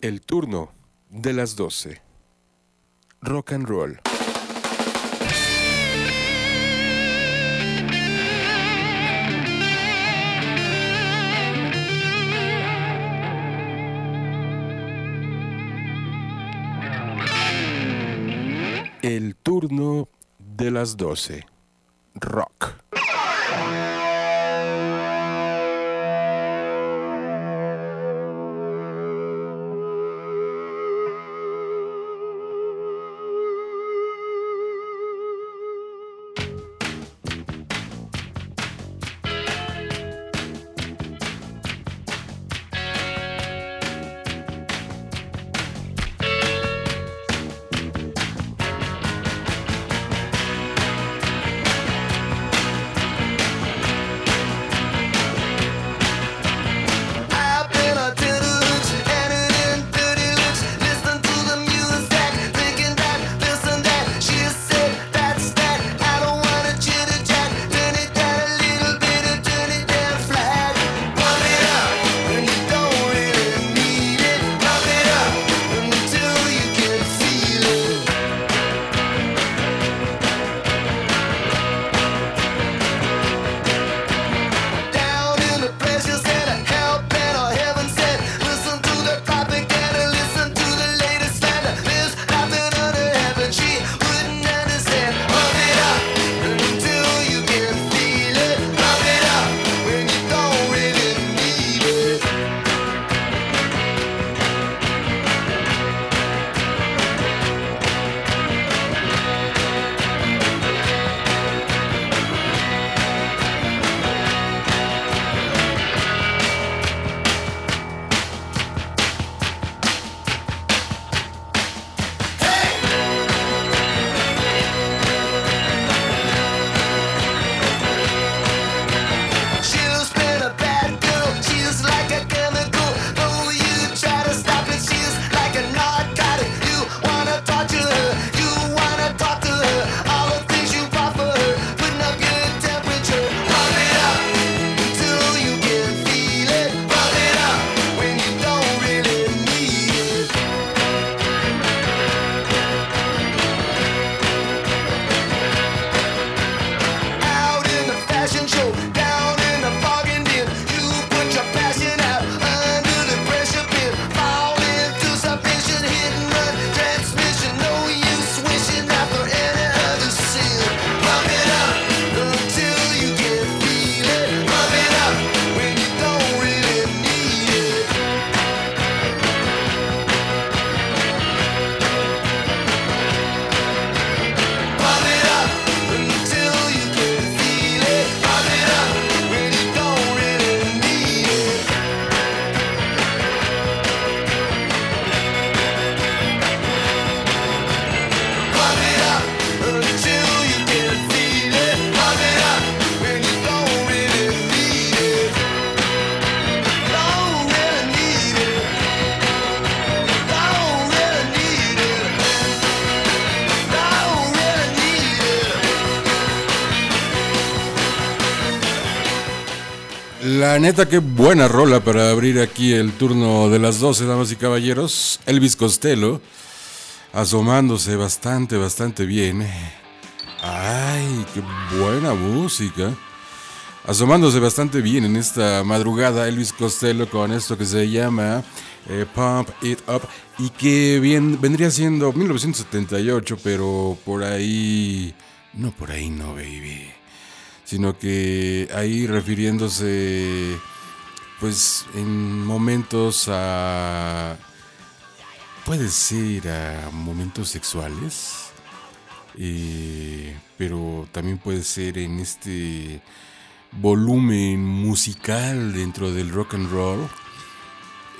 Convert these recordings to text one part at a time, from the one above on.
El turno de las 12. Rock and roll. El turno de las 12. Rock. Neta, qué buena rola para abrir aquí el turno de las 12, damas y caballeros. Elvis Costello, asomándose bastante, bastante bien. Ay, qué buena música. Asomándose bastante bien en esta madrugada, Elvis Costello con esto que se llama eh, Pump It Up y que bien, vendría siendo 1978, pero por ahí, no por ahí no, baby sino que ahí refiriéndose pues en momentos a puede ser a momentos sexuales eh, pero también puede ser en este volumen musical dentro del rock and roll.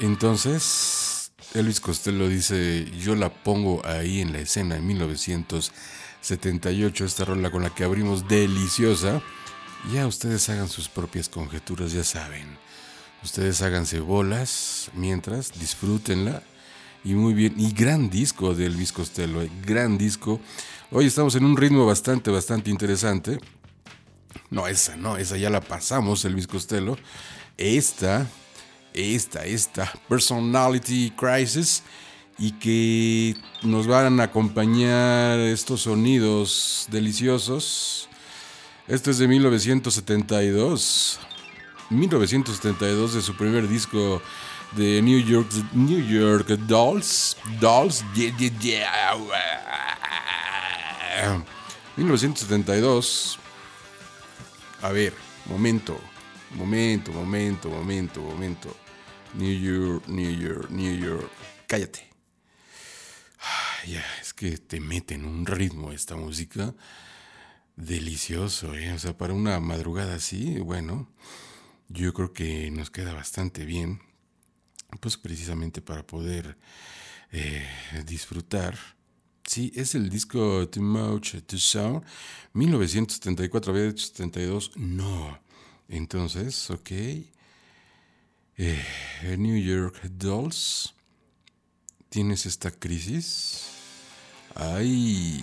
Entonces Elvis Costello dice yo la pongo ahí en la escena en 1978 esta rola con la que abrimos deliciosa ya ustedes hagan sus propias conjeturas, ya saben. Ustedes háganse bolas mientras, disfrútenla. Y muy bien, y gran disco de Elvis Costello, eh, gran disco. Hoy estamos en un ritmo bastante, bastante interesante. No, esa no, esa ya la pasamos, Elvis Costello. Esta esta, esta, Personality Crisis, y que nos van a acompañar estos sonidos deliciosos. Esto es de 1972. 1972 de su primer disco de New York, New York Dolls. Dolls. 1972. A ver, momento, momento, momento, momento, momento. New York, New York, New York. Cállate. ya, es que te mete en un ritmo esta música. Delicioso, ¿eh? O sea, para una madrugada así, bueno, yo creo que nos queda bastante bien. Pues precisamente para poder eh, disfrutar Sí, es el disco Too Much to Sound. 1974, había dicho 72. No. Entonces, ok. Eh, New York Dolls. ¿Tienes esta crisis? Ay.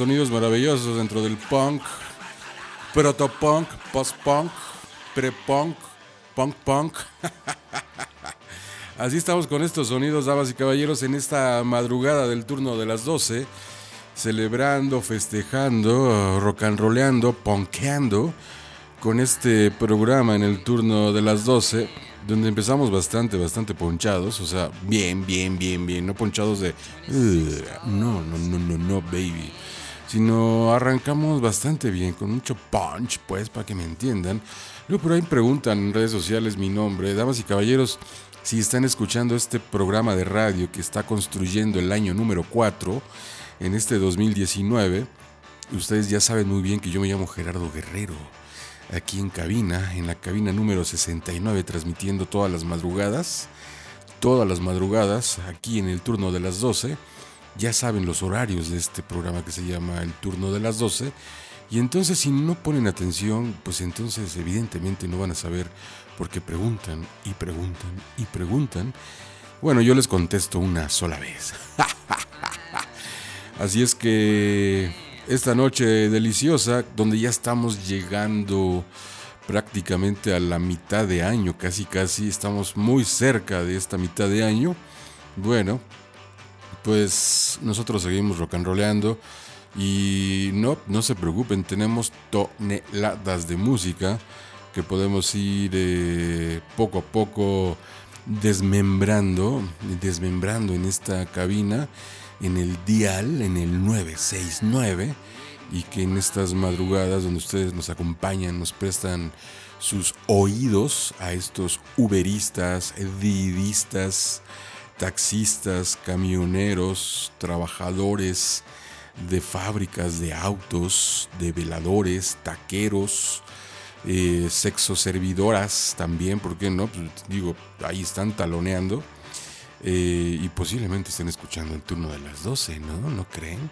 Sonidos maravillosos dentro del punk, proto-punk, post-punk, pre-punk, punk-punk. Así estamos con estos sonidos, damas y caballeros, en esta madrugada del turno de las 12, celebrando, festejando, rock and rollando, punkeando con este programa en el turno de las 12 donde empezamos bastante, bastante ponchados, o sea, bien, bien, bien, bien, no ponchados de, no, no, no, no, no, baby, sino arrancamos bastante bien, con mucho punch, pues, para que me entiendan. Luego por ahí preguntan en redes sociales mi nombre, damas y caballeros, si están escuchando este programa de radio que está construyendo el año número 4 en este 2019, ustedes ya saben muy bien que yo me llamo Gerardo Guerrero aquí en cabina, en la cabina número 69, transmitiendo todas las madrugadas, todas las madrugadas, aquí en el turno de las 12. Ya saben los horarios de este programa que se llama el turno de las 12. Y entonces si no ponen atención, pues entonces evidentemente no van a saber porque preguntan y preguntan y preguntan. Bueno, yo les contesto una sola vez. Así es que esta noche deliciosa, donde ya estamos llegando prácticamente a la mitad de año, casi casi estamos muy cerca de esta mitad de año. Bueno, pues nosotros seguimos rock and rollando y no, no se preocupen, tenemos toneladas de música que podemos ir eh, poco a poco desmembrando, desmembrando en esta cabina en el dial, en el 969, y que en estas madrugadas donde ustedes nos acompañan, nos prestan sus oídos a estos uberistas, didistas, taxistas, camioneros, trabajadores de fábricas de autos, de veladores, taqueros, eh, sexoservidoras también, ¿por qué no? Pues, digo, ahí están taloneando eh, y posiblemente estén escuchando el turno de las 12, ¿no? ¿No creen?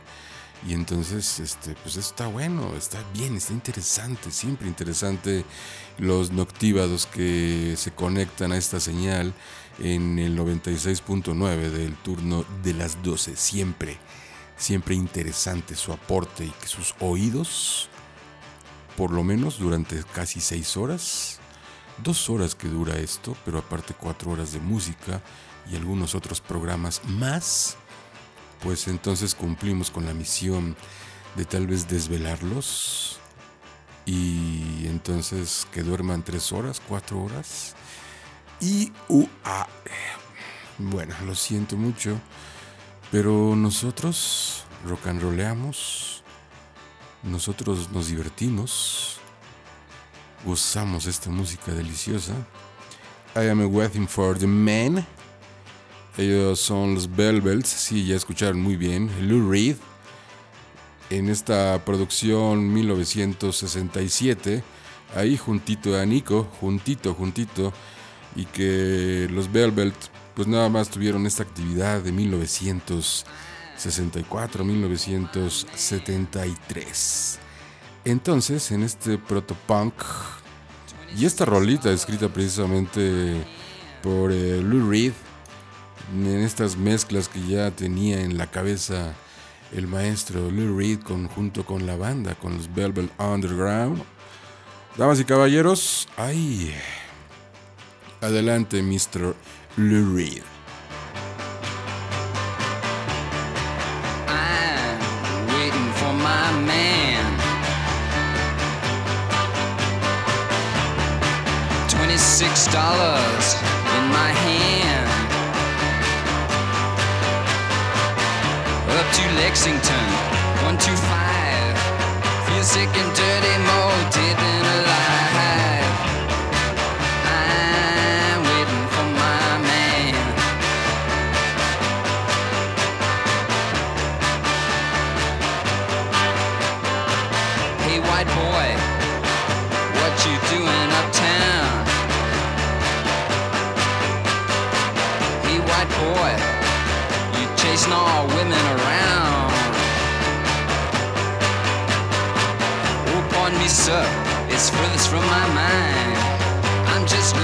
Y entonces, este, pues está bueno, está bien, está interesante, siempre interesante los noctívados que se conectan a esta señal en el 96.9 del turno de las 12, siempre, siempre interesante su aporte y que sus oídos, por lo menos durante casi seis horas, dos horas que dura esto, pero aparte cuatro horas de música, y algunos otros programas más, pues entonces cumplimos con la misión de tal vez desvelarlos y entonces que duerman tres horas, cuatro horas. Y bueno, lo siento mucho, pero nosotros rock and rollamos, nosotros nos divertimos, gozamos esta música deliciosa. I am waiting for the man ellos son los Belbels, sí, ya escucharon muy bien. Lou Reed, en esta producción 1967, ahí juntito a Nico, juntito, juntito, y que los Belbelt pues nada más tuvieron esta actividad de 1964 1973. Entonces, en este protopunk y esta rolita escrita precisamente por eh, Lou Reed, en estas mezclas que ya tenía en la cabeza el maestro Lou Reed junto con la banda, con los Velvet Underground. Damas y caballeros, ay, adelante Mr. Lou Reed. Twenty-six dollars in my hand. up to Lexington, 125. Feel sick and dirty, more dead than alive. Sir, it's furthest from my mind. I'm just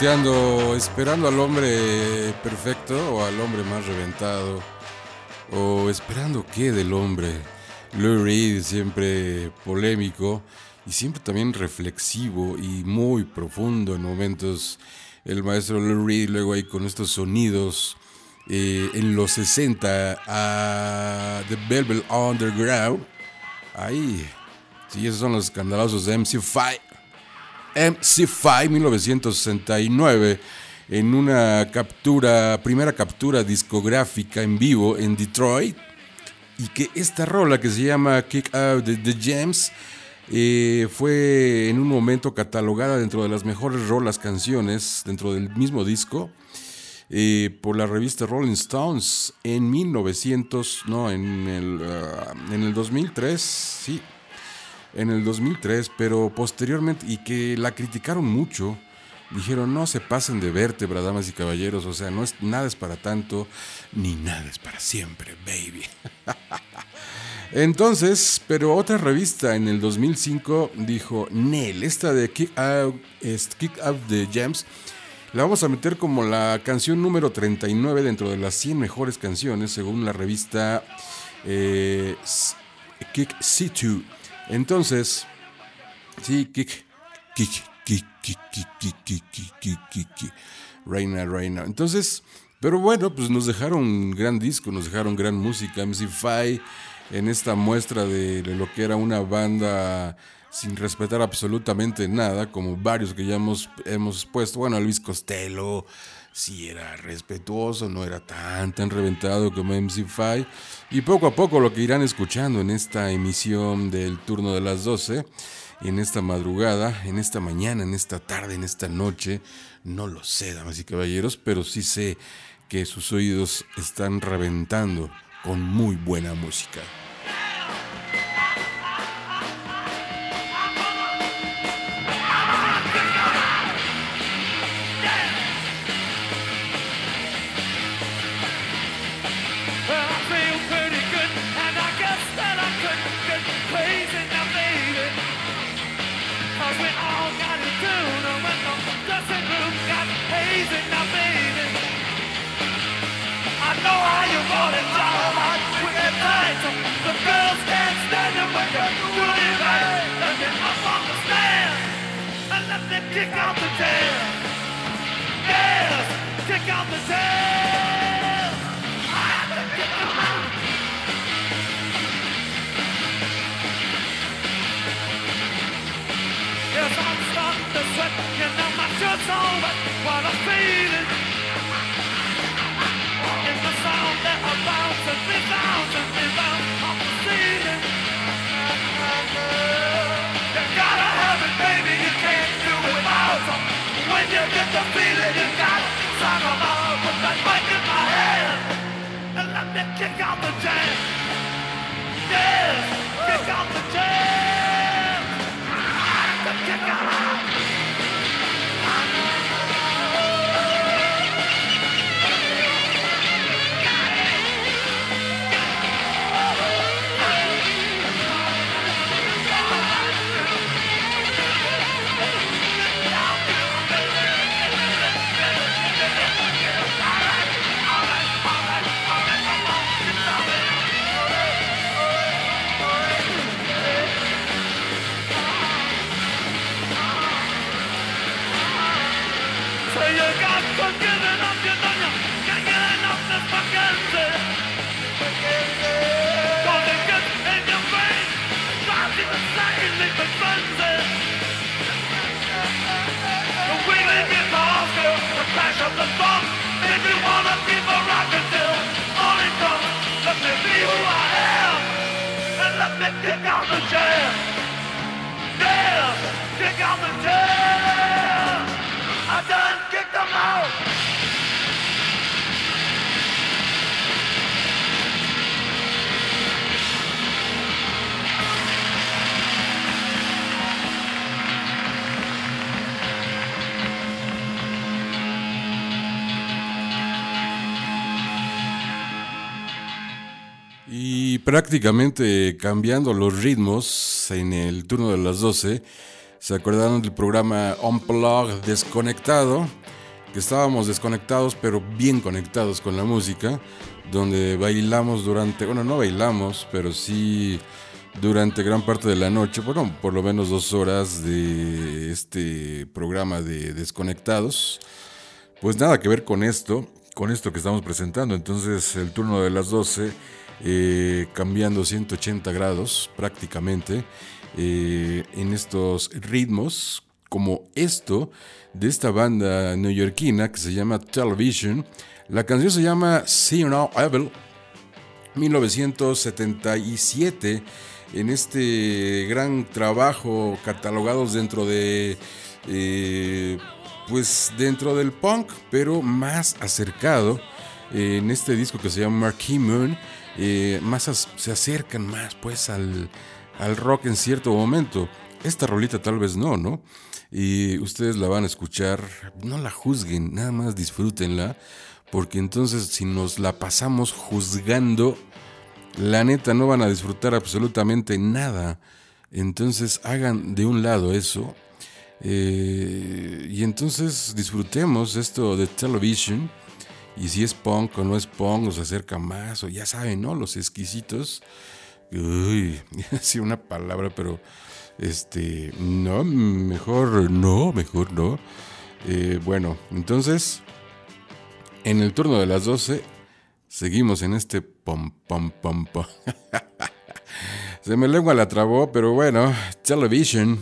Esperando al hombre perfecto o al hombre más reventado. O esperando qué del hombre. Lou Reed siempre polémico y siempre también reflexivo y muy profundo en momentos. El maestro Lou Reed luego ahí con estos sonidos eh, en los 60 a The Velvet Underground. Ahí, sí, esos son los escandalosos de MC5. MC5 1969 en una captura, primera captura discográfica en vivo en Detroit y que esta rola que se llama Kick Out the, the Gems fue en un momento catalogada dentro de las mejores rolas canciones dentro del mismo disco eh, por la revista Rolling Stones en 1900, no, en el, ah, en el 2003, sí, en el 2003, pero posteriormente, y que la criticaron mucho, dijeron, no se pasen de vértebra, damas y caballeros, o sea, no es, nada es para tanto, ni nada es para siempre, baby. Entonces, pero otra revista en el 2005 dijo, Nel, esta de Kick Out, the Gems, la vamos a meter como la canción número 39 dentro de las 100 mejores canciones, según la revista eh, Kick C2. Entonces, sí, Kick, Kick, Kick, Kick, Kick, Kick, Kick, Kick, Kick, Reina, Reina. Entonces, pero bueno, pues nos dejaron un gran disco, nos dejaron gran música, MC5, en esta muestra de lo que era una banda sin respetar absolutamente nada, como varios que ya hemos, hemos puesto. Bueno, Luis Costello sí era respetuoso, no era tan, tan reventado como MC5. Y poco a poco lo que irán escuchando en esta emisión del turno de las 12, en esta madrugada, en esta mañana, en esta tarde, en esta noche, no lo sé, damas y caballeros, pero sí sé que sus oídos están reventando con muy buena música. Kick out the jam. Yes, kick out the jam. Kick out the jam. Yes, kick out the jam. Prácticamente cambiando los ritmos en el turno de las 12, ¿se acordaron del programa Unplug Desconectado? Que estábamos desconectados pero bien conectados con la música, donde bailamos durante, bueno, no bailamos, pero sí durante gran parte de la noche, bueno, por lo menos dos horas de este programa de Desconectados. Pues nada que ver con esto, con esto que estamos presentando. Entonces el turno de las 12, eh, cambiando 180 grados prácticamente eh, en estos ritmos, como esto de esta banda neoyorquina que se llama Television. La canción se llama See You Now Evil, 1977 en este gran trabajo catalogados dentro de eh, pues dentro del punk pero más acercado eh, en este disco que se llama Marquee Moon eh, más se acercan más pues al, al rock en cierto momento esta rolita tal vez no no y ustedes la van a escuchar no la juzguen nada más disfrútenla porque entonces si nos la pasamos juzgando la neta no van a disfrutar absolutamente nada. Entonces hagan de un lado eso. eh, y entonces disfrutemos esto de television. Y si es punk o no es punk, nos acerca más. O ya saben, ¿no? Los exquisitos. Uy, sí, una palabra, pero este, no, mejor no, mejor no. Eh, bueno, entonces, en el turno de las 12, Seguimos en este pom pom pom pom. Se me lengua la trabó, pero bueno, television.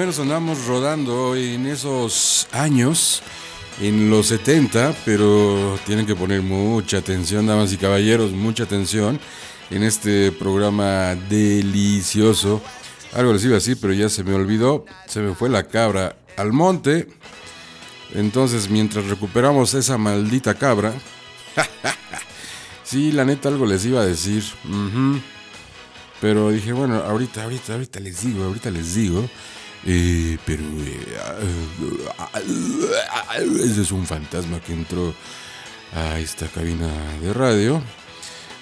Menos andamos rodando en esos años, en los 70, pero tienen que poner mucha atención, damas y caballeros, mucha atención en este programa delicioso. Algo les iba a decir, pero ya se me olvidó, se me fue la cabra al monte. Entonces, mientras recuperamos esa maldita cabra, sí, la neta algo les iba a decir. Pero dije, bueno, ahorita, ahorita, ahorita les digo, ahorita les digo. Eh, pero eh, ese es un fantasma que entró a esta cabina de radio.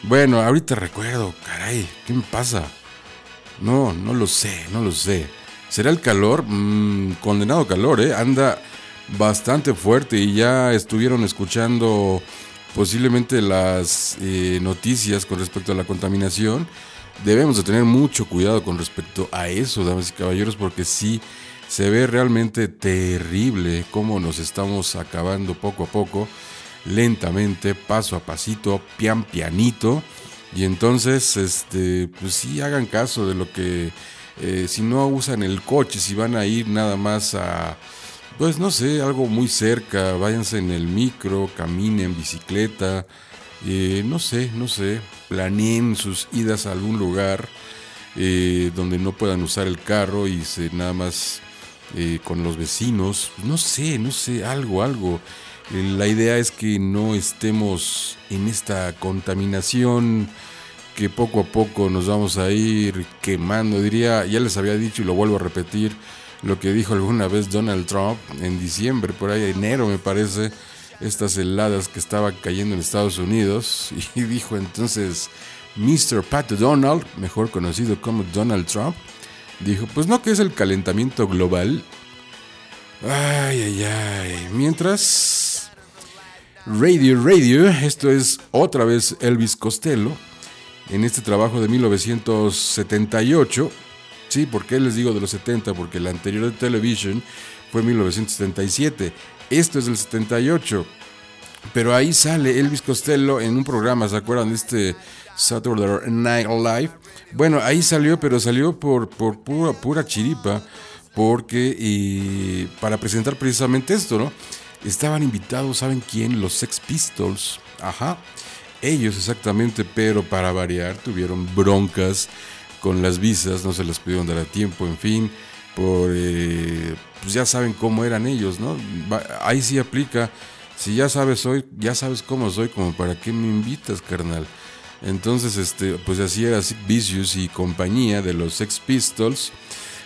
Bueno, ahorita recuerdo, caray, ¿qué me pasa? No, no lo sé, no lo sé. ¿Será el calor? Mm, condenado calor, ¿eh? Anda bastante fuerte y ya estuvieron escuchando posiblemente las eh, noticias con respecto a la contaminación. Debemos de tener mucho cuidado con respecto a eso, damas y caballeros, porque sí se ve realmente terrible cómo nos estamos acabando poco a poco, lentamente, paso a pasito, pian pianito. Y entonces, este, pues sí, hagan caso de lo que, eh, si no usan el coche, si van a ir nada más a, pues no sé, algo muy cerca, váyanse en el micro, caminen, bicicleta, eh, no sé, no sé, planeen sus idas a algún lugar eh, donde no puedan usar el carro y se nada más eh, con los vecinos, no sé, no sé, algo, algo. Eh, La idea es que no estemos en esta contaminación que poco a poco nos vamos a ir quemando. Diría, ya les había dicho y lo vuelvo a repetir, lo que dijo alguna vez Donald Trump en diciembre, por ahí enero me parece, estas heladas que estaban cayendo en Estados Unidos. Y dijo entonces Mr. Pat Donald, mejor conocido como Donald Trump, dijo, pues no que es el calentamiento global. Ay, ay, ay. Mientras... Radio Radio, esto es otra vez Elvis Costello, en este trabajo de 1978. Sí, ¿por qué les digo de los 70? Porque el anterior de Television fue 1977. Esto es del 78. Pero ahí sale Elvis Costello en un programa, ¿se acuerdan de este Saturday Night Live? Bueno, ahí salió, pero salió por, por pura, pura chiripa, porque eh, para presentar precisamente esto, ¿no? Estaban invitados, ¿saben quién? Los Sex Pistols. Ajá. Ellos exactamente, pero para variar tuvieron broncas con las visas, no se las pudieron dar a tiempo, en fin, por, eh, pues ya saben cómo eran ellos, ¿no? Ahí sí aplica, si ya sabes soy, ya sabes cómo soy, como para qué me invitas, carnal. Entonces, este, pues así era Vicious y compañía de los Sex Pistols.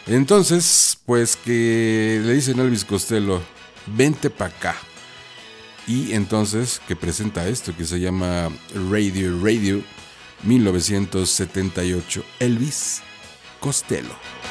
Entonces, pues que le dicen a Elvis Costello, vente para acá. Y entonces que presenta esto que se llama Radio Radio 1978. Elvis Costello.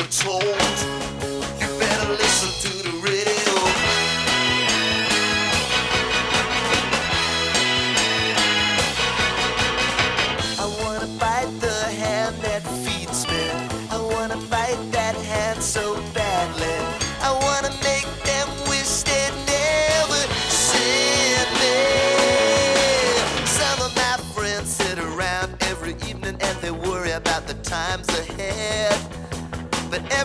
Were told.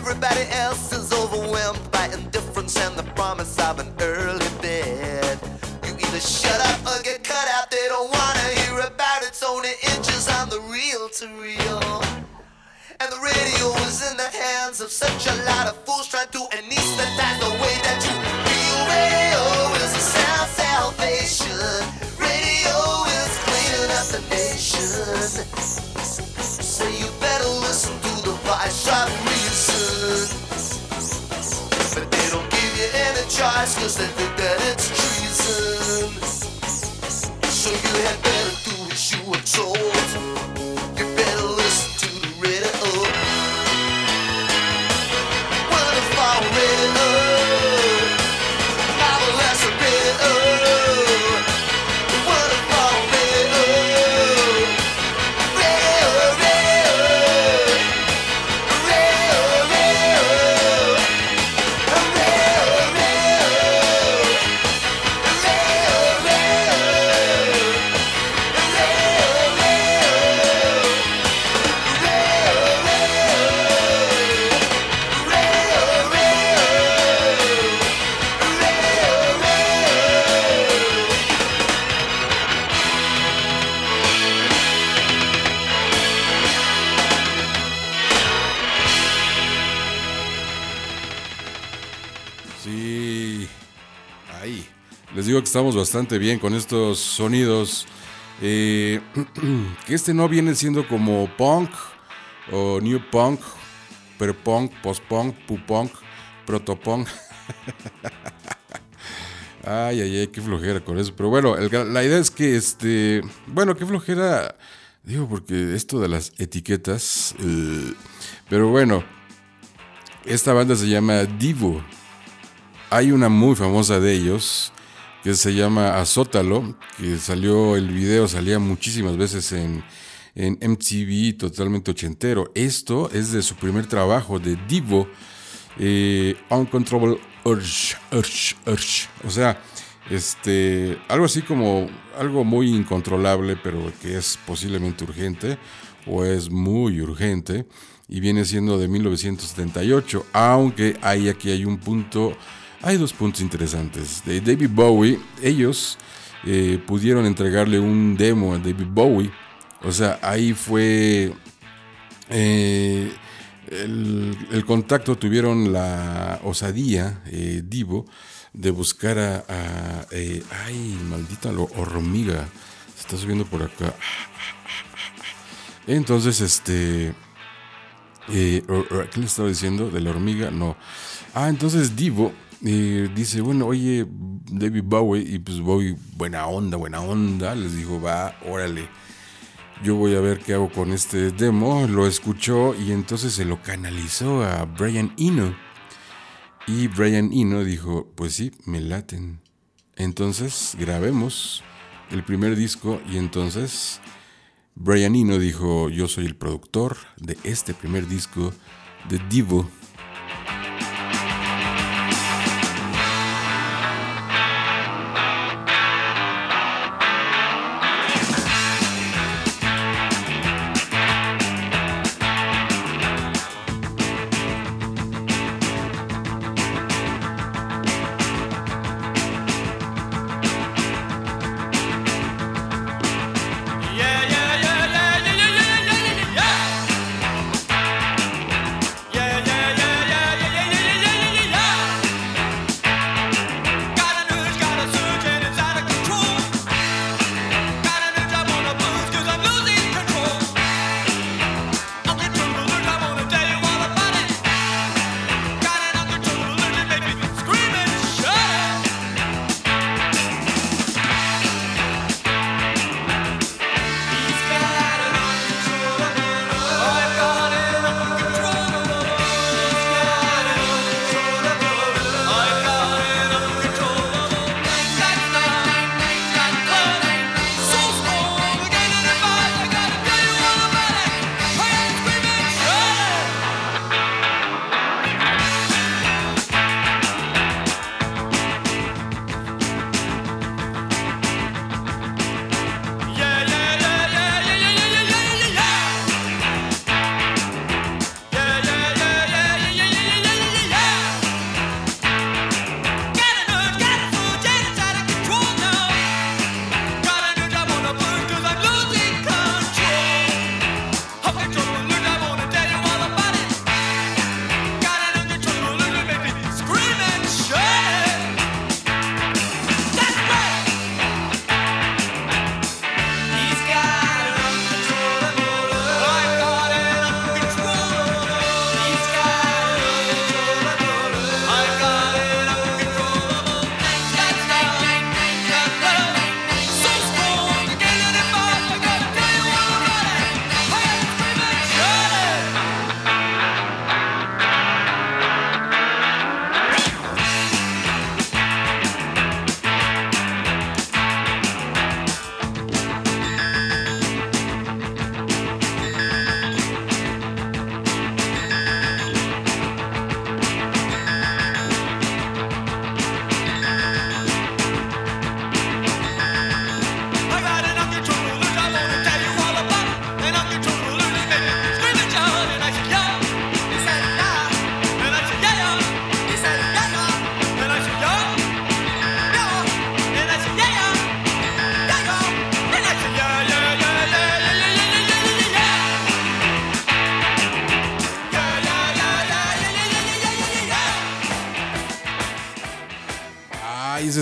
Everybody else is overwhelmed by indifference and the promise of an early bed. You either shut up or get cut out. They don't wanna hear about it. It's only inches on the reel to reel. And the radio is in the hands of such a lot of fools trying to anesthetize the way that you feel. Radio is a sound salvation. Radio is cleaning up the nation. So you better listen to the voice of choice cause they think that it's treason. So you had better do as you were told. Que estamos bastante bien con estos sonidos. Eh, que este no viene siendo como punk o new punk, pero punk, post-punk, pu-punk, proto-punk. Ay, ay, ay, qué flojera con eso. Pero bueno, la idea es que, este, bueno, qué flojera, digo, porque esto de las etiquetas, eh, pero bueno, esta banda se llama Divo. Hay una muy famosa de ellos que se llama Azótalo, que salió, el video salía muchísimas veces en, en MTV, totalmente ochentero. Esto es de su primer trabajo, de Divo, eh, Uncontrollable Urge, Urge, Urge. O sea, este, algo así como algo muy incontrolable, pero que es posiblemente urgente o es muy urgente y viene siendo de 1978, aunque hay aquí hay un punto, hay dos puntos interesantes. De David Bowie, ellos eh, pudieron entregarle un demo a David Bowie, o sea, ahí fue eh, el, contacto, tuvieron la osadía, eh, Divo, de buscar a, eh, ay, maldita lo- hormiga, se está subiendo por acá. Entonces, este, eh, ¿qué le estaba diciendo? ¿De la hormiga? No. Ah, entonces Divo eh, dice, bueno, oye, David Bowie, y pues Bowie, buena onda, buena onda, les dijo, va, órale, yo voy a ver qué hago con este demo, lo escuchó y entonces se lo canalizó a Brian Eno. Y Brian Eno dijo, pues sí, me laten. Entonces grabemos el primer disco y entonces Brian Eno dijo, yo soy el productor de este primer disco de Divo.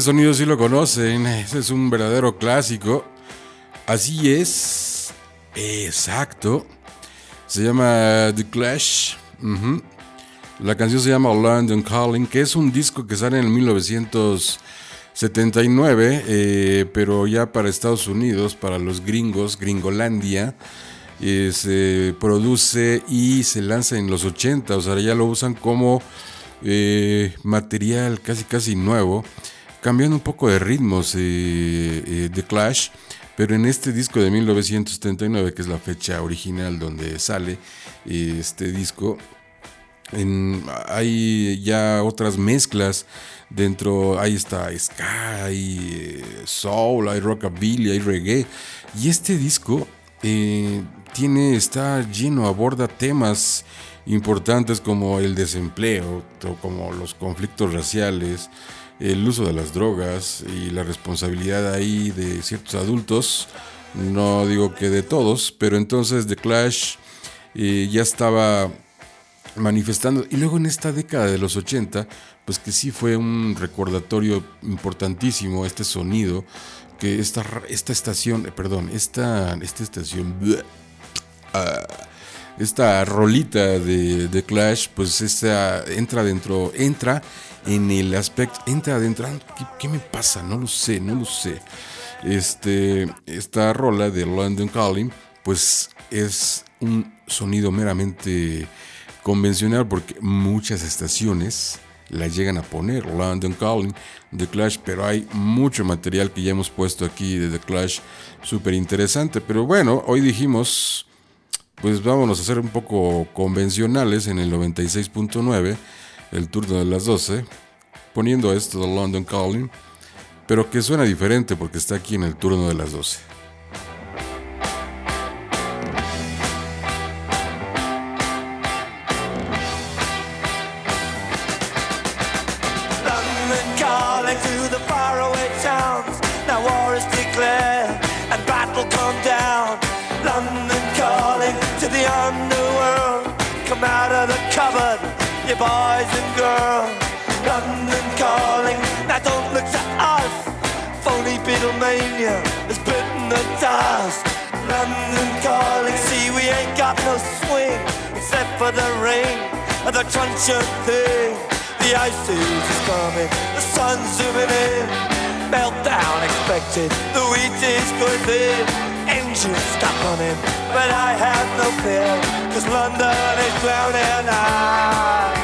Sonido sí lo conocen, ese es un verdadero clásico. Así es, exacto. Se llama The Clash. La canción se llama London Calling, que es un disco que sale en 1979, eh, pero ya para Estados Unidos, para los gringos, Gringolandia. eh, se produce y se lanza en los 80, o sea, ya lo usan como eh, material casi casi nuevo, cambiando un poco de ritmos eh, eh, de Clash, pero en este disco de 1979, que es la fecha original donde sale eh, este disco, hay ya otras mezclas. Dentro, ahí está ska, hay eh, soul, hay rockabilly, hay reggae, y este disco eh, tiene, está lleno, aborda temas importantes como el desempleo, como los conflictos raciales, el uso de las drogas y la responsabilidad ahí de ciertos adultos, no digo que de todos, pero entonces The Clash eh, ya estaba manifestando. Y luego en esta década de los 80, pues que sí fue un recordatorio importantísimo este sonido, que esta, esta estación, eh, perdón, esta, esta estación, ah, esta rolita de, de Clash, pues esta entra dentro, entra en el aspecto, entra adentro, ¿qué, qué me pasa? No lo sé, no lo sé. Este, esta rola de London Calling, pues es un sonido meramente convencional porque muchas estaciones la llegan a poner, London Calling, The Clash, pero hay mucho material que ya hemos puesto aquí de The Clash, súper interesante, pero bueno, hoy dijimos, pues vámonos a ser un poco convencionales en el 96.9, el turno de las 12, poniendo esto de London Calling, pero que suena diferente porque está aquí en el turno de las 12. You boys and girls. London calling, now don't look to us. Phony Beatlemania has bitten the dust. London calling, see we ain't got no swing except for the rain and the truncheon thing. The ice age is coming, the sun's zooming in. Meltdown expected, the wheat is good thin. Engines stop running, but I have no fear, cause London is drowning. I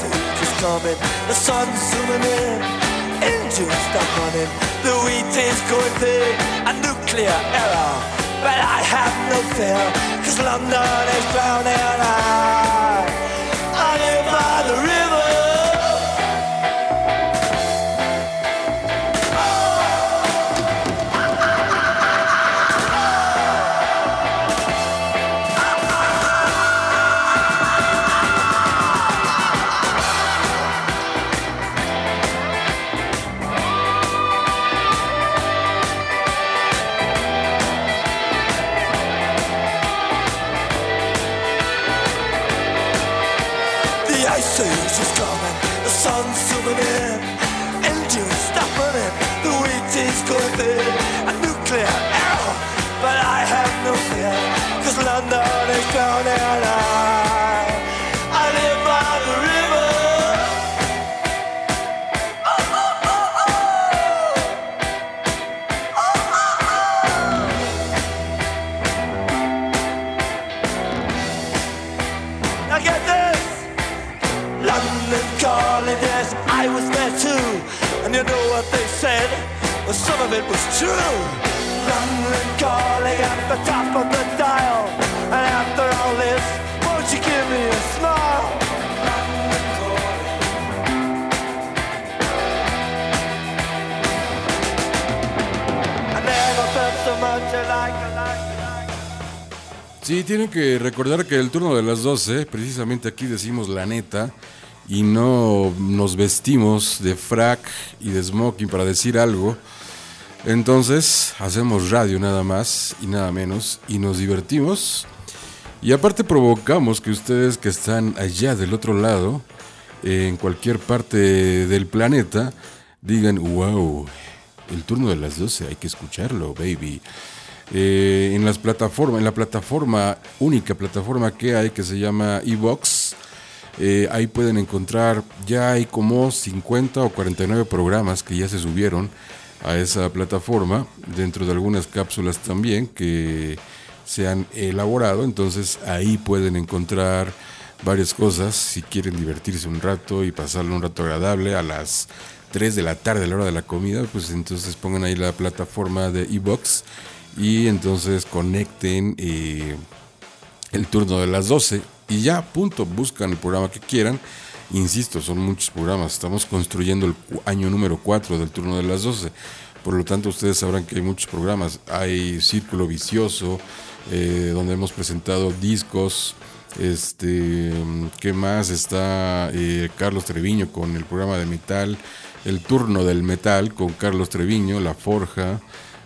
coming, the sun's zooming in, engines stop running, the wheat is going thick, a nuclear error. But I have no fear, cause London is drowning. I, some of it was true. London calling at the top of the dial. Sí, tienen que recordar que el turno de las 12, precisamente aquí decimos la neta, y no nos vestimos de frac y de smoking para decir algo. Entonces, hacemos radio nada más y nada menos, y nos divertimos. Y aparte provocamos que ustedes que están allá del otro lado, en cualquier parte del planeta, digan, wow, el turno de las 12 hay que escucharlo, baby. Eh, en las plataformas, en la plataforma, única plataforma que hay que se llama Evox, eh, ahí pueden encontrar, ya hay como 50 o 49 programas que ya se subieron a esa plataforma, dentro de algunas cápsulas también que se han elaborado, entonces ahí pueden encontrar varias cosas si quieren divertirse un rato y pasarle un rato agradable a las 3 de la tarde a la hora de la comida, pues entonces pongan ahí la plataforma de Evox y entonces conecten eh, el turno de las 12 y ya, punto, buscan el programa que quieran. Insisto, son muchos programas, estamos construyendo el año número 4 del turno de las 12. Por lo tanto, ustedes sabrán que hay muchos programas. Hay Círculo Vicioso, eh, donde hemos presentado discos. Este, ¿qué más? Está eh, Carlos Treviño con el programa de metal. El turno del metal con Carlos Treviño, La Forja.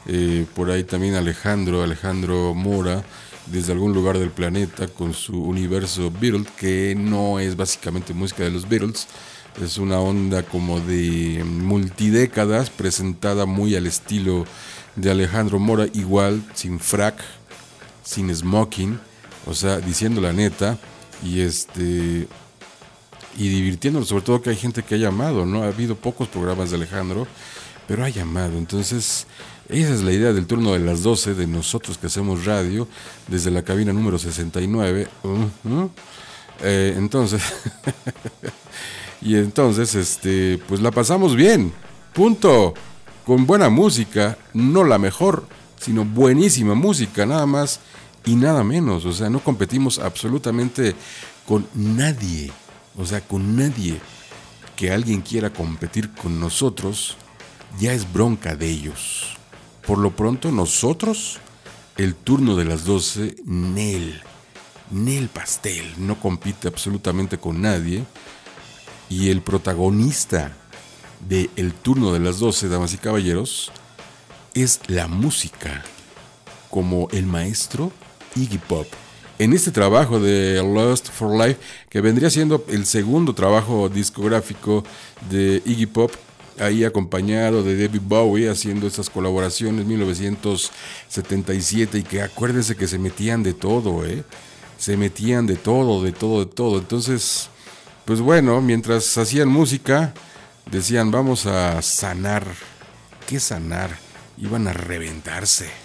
Eh, por ahí también Alejandro, Alejandro Mora, desde algún lugar del planeta con su universo Beatles, que no es básicamente música de los Beatles, es una onda como de multidécadas, presentada muy al estilo de Alejandro Mora, igual sin frac, sin smoking, o sea, diciendo la neta, y este y divirtiéndonos, sobre todo que hay gente que ha llamado, ¿no? Ha habido pocos programas de Alejandro, pero ha llamado. Entonces, esa es la idea del turno de las 12 de nosotros que hacemos radio desde la cabina número 69. Ujú. Eh, entonces, y entonces, este, pues la pasamos bien. Punto. Con buena música, no la mejor, sino buenísima música, nada más y nada menos. O sea, no competimos absolutamente con nadie. O sea, con nadie que alguien quiera competir con nosotros, ya es bronca de ellos. Por lo pronto, nosotros, el turno de las 12, Nel. Nel Pastel no compite absolutamente con nadie. Y el protagonista de El turno de las 12, damas y caballeros, es la música, como el maestro Iggy Pop. En este trabajo de Lost for Life, que vendría siendo el segundo trabajo discográfico de Iggy Pop, ahí acompañado de David Bowie haciendo estas colaboraciones 1977 y que acuérdense que se metían de todo, ¿eh? Se metían de todo, de todo, de todo. Entonces, pues bueno, mientras hacían música, decían, vamos a sanar. ¿Qué sanar? Iban a reventarse.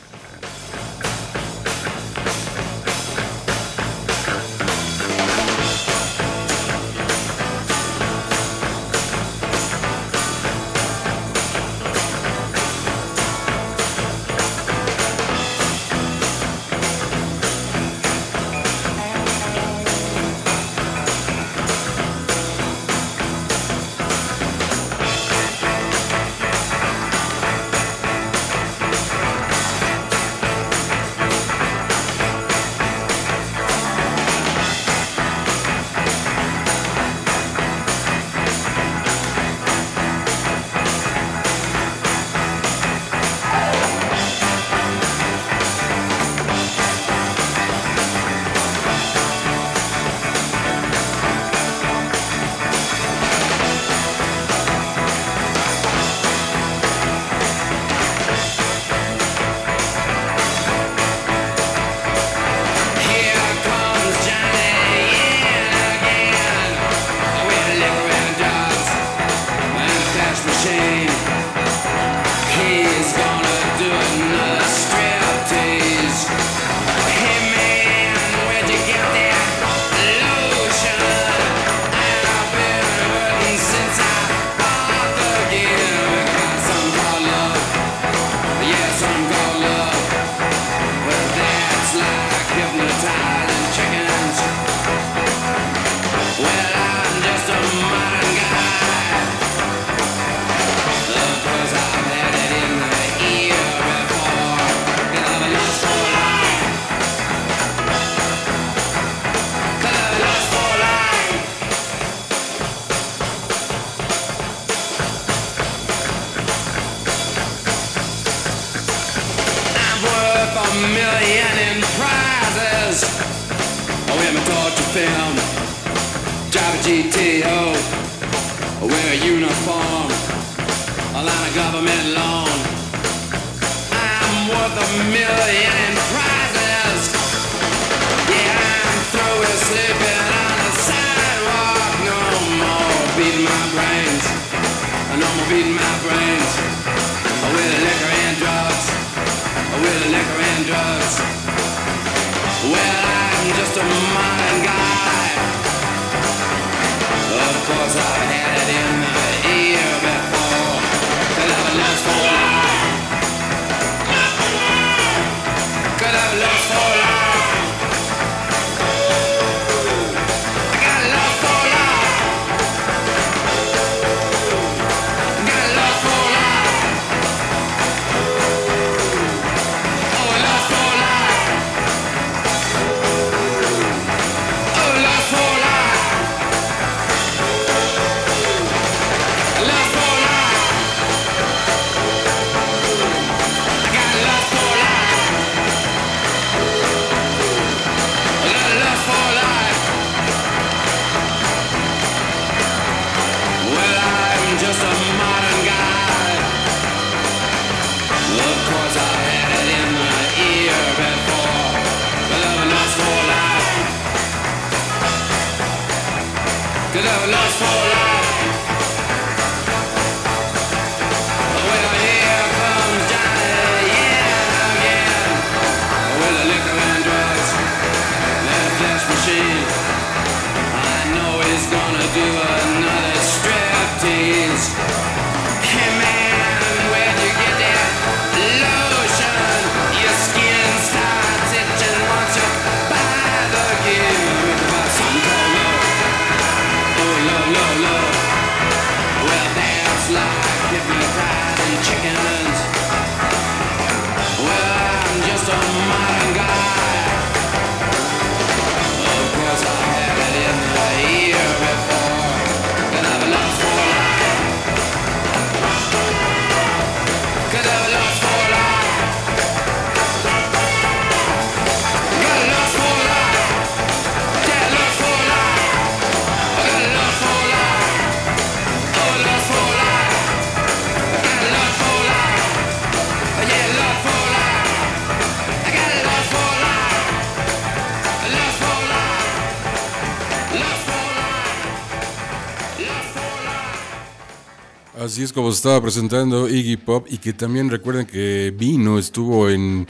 Así es como se estaba presentando Iggy Pop y que también recuerden que vino, estuvo en...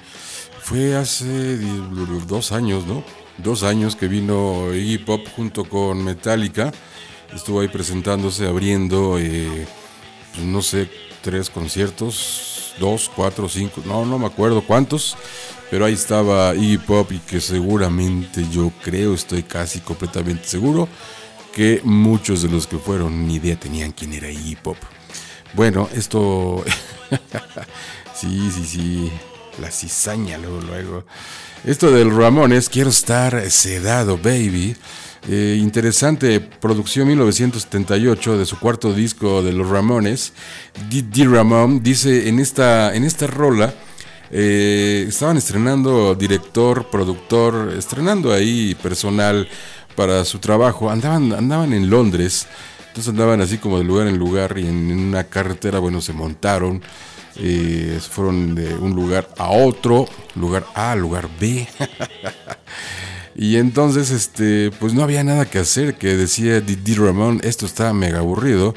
Fue hace dos años, ¿no? Dos años que vino Iggy Pop junto con Metallica. Estuvo ahí presentándose, abriendo, eh, no sé, tres conciertos, dos, cuatro, cinco, no, no me acuerdo cuántos. Pero ahí estaba Iggy Pop y que seguramente yo creo, estoy casi completamente seguro que muchos de los que fueron ni idea tenían quién era Iggy Pop. Bueno, esto... sí, sí, sí. La cizaña luego, luego. Esto del Ramones, quiero estar sedado, baby. Eh, interesante producción 1978 de su cuarto disco de los Ramones. D. Ramón dice en esta, en esta rola eh, estaban estrenando director, productor, estrenando ahí personal para su trabajo. Andaban, andaban en Londres, entonces andaban así como de lugar en lugar y en, una carretera, bueno, se montaron. eh, fueron de un lugar a otro, lugar A, lugar B. y entonces, este, pues no había nada que hacer, que decía Didi Ramón, esto está mega aburrido.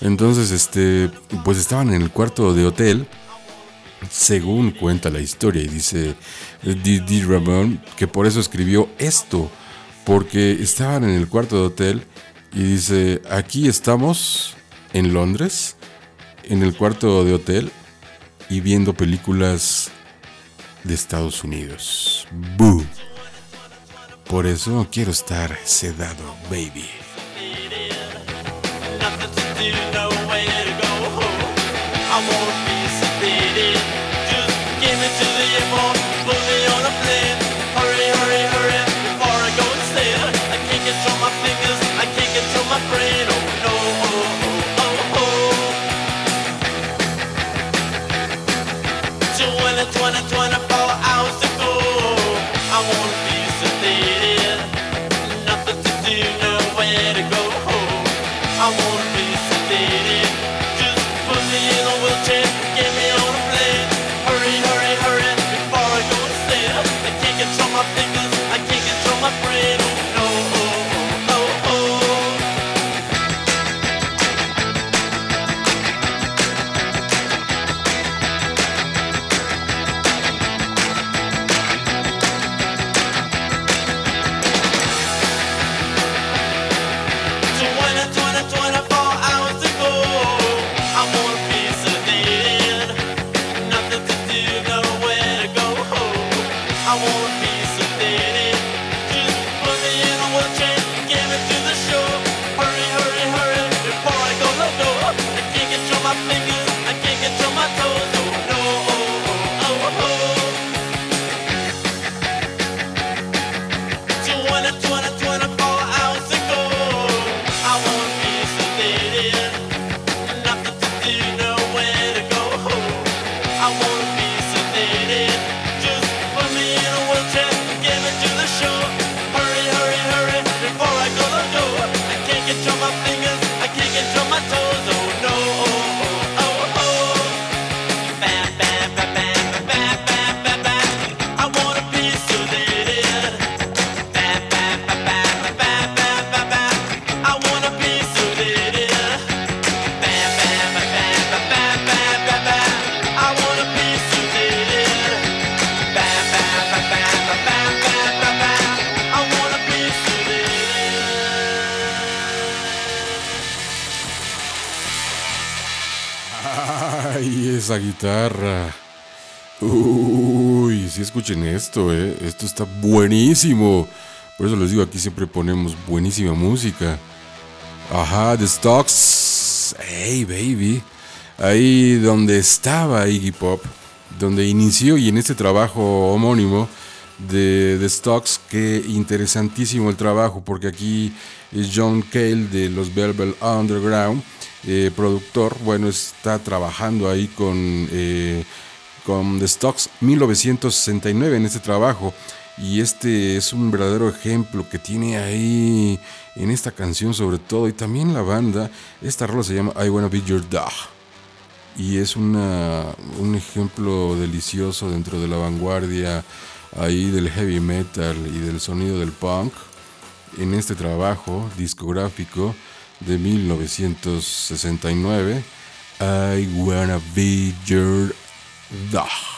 Entonces, este, pues estaban en el cuarto de hotel según cuenta la historia y dice Didi Ramón que por eso escribió esto, porque estaban en el cuarto de hotel y dice, aquí estamos en Londres, en el cuarto de hotel y viendo películas de Estados Unidos. ¡Boo! Por eso quiero estar sedado, baby. Escuchen esto, eh. Esto está buenísimo. Por eso les digo, aquí siempre ponemos buenísima música. Ajá, The Stocks. Hey, baby. Ahí donde estaba Iggy Pop, donde inició y en este trabajo homónimo de The Stocks, que interesantísimo el trabajo, porque aquí es John Cale de los Velvet Underground, eh, productor, bueno, está trabajando ahí con, eh, con The Stocks 1969 en este trabajo. Y este es un verdadero ejemplo que tiene ahí en esta canción sobre todo y también la banda. Esta rola se llama I Wanna Be Your Dog. Y es una, un ejemplo delicioso dentro de la vanguardia ahí del heavy metal y del sonido del punk en este trabajo discográfico de 1969. I Wanna Be Your Dog.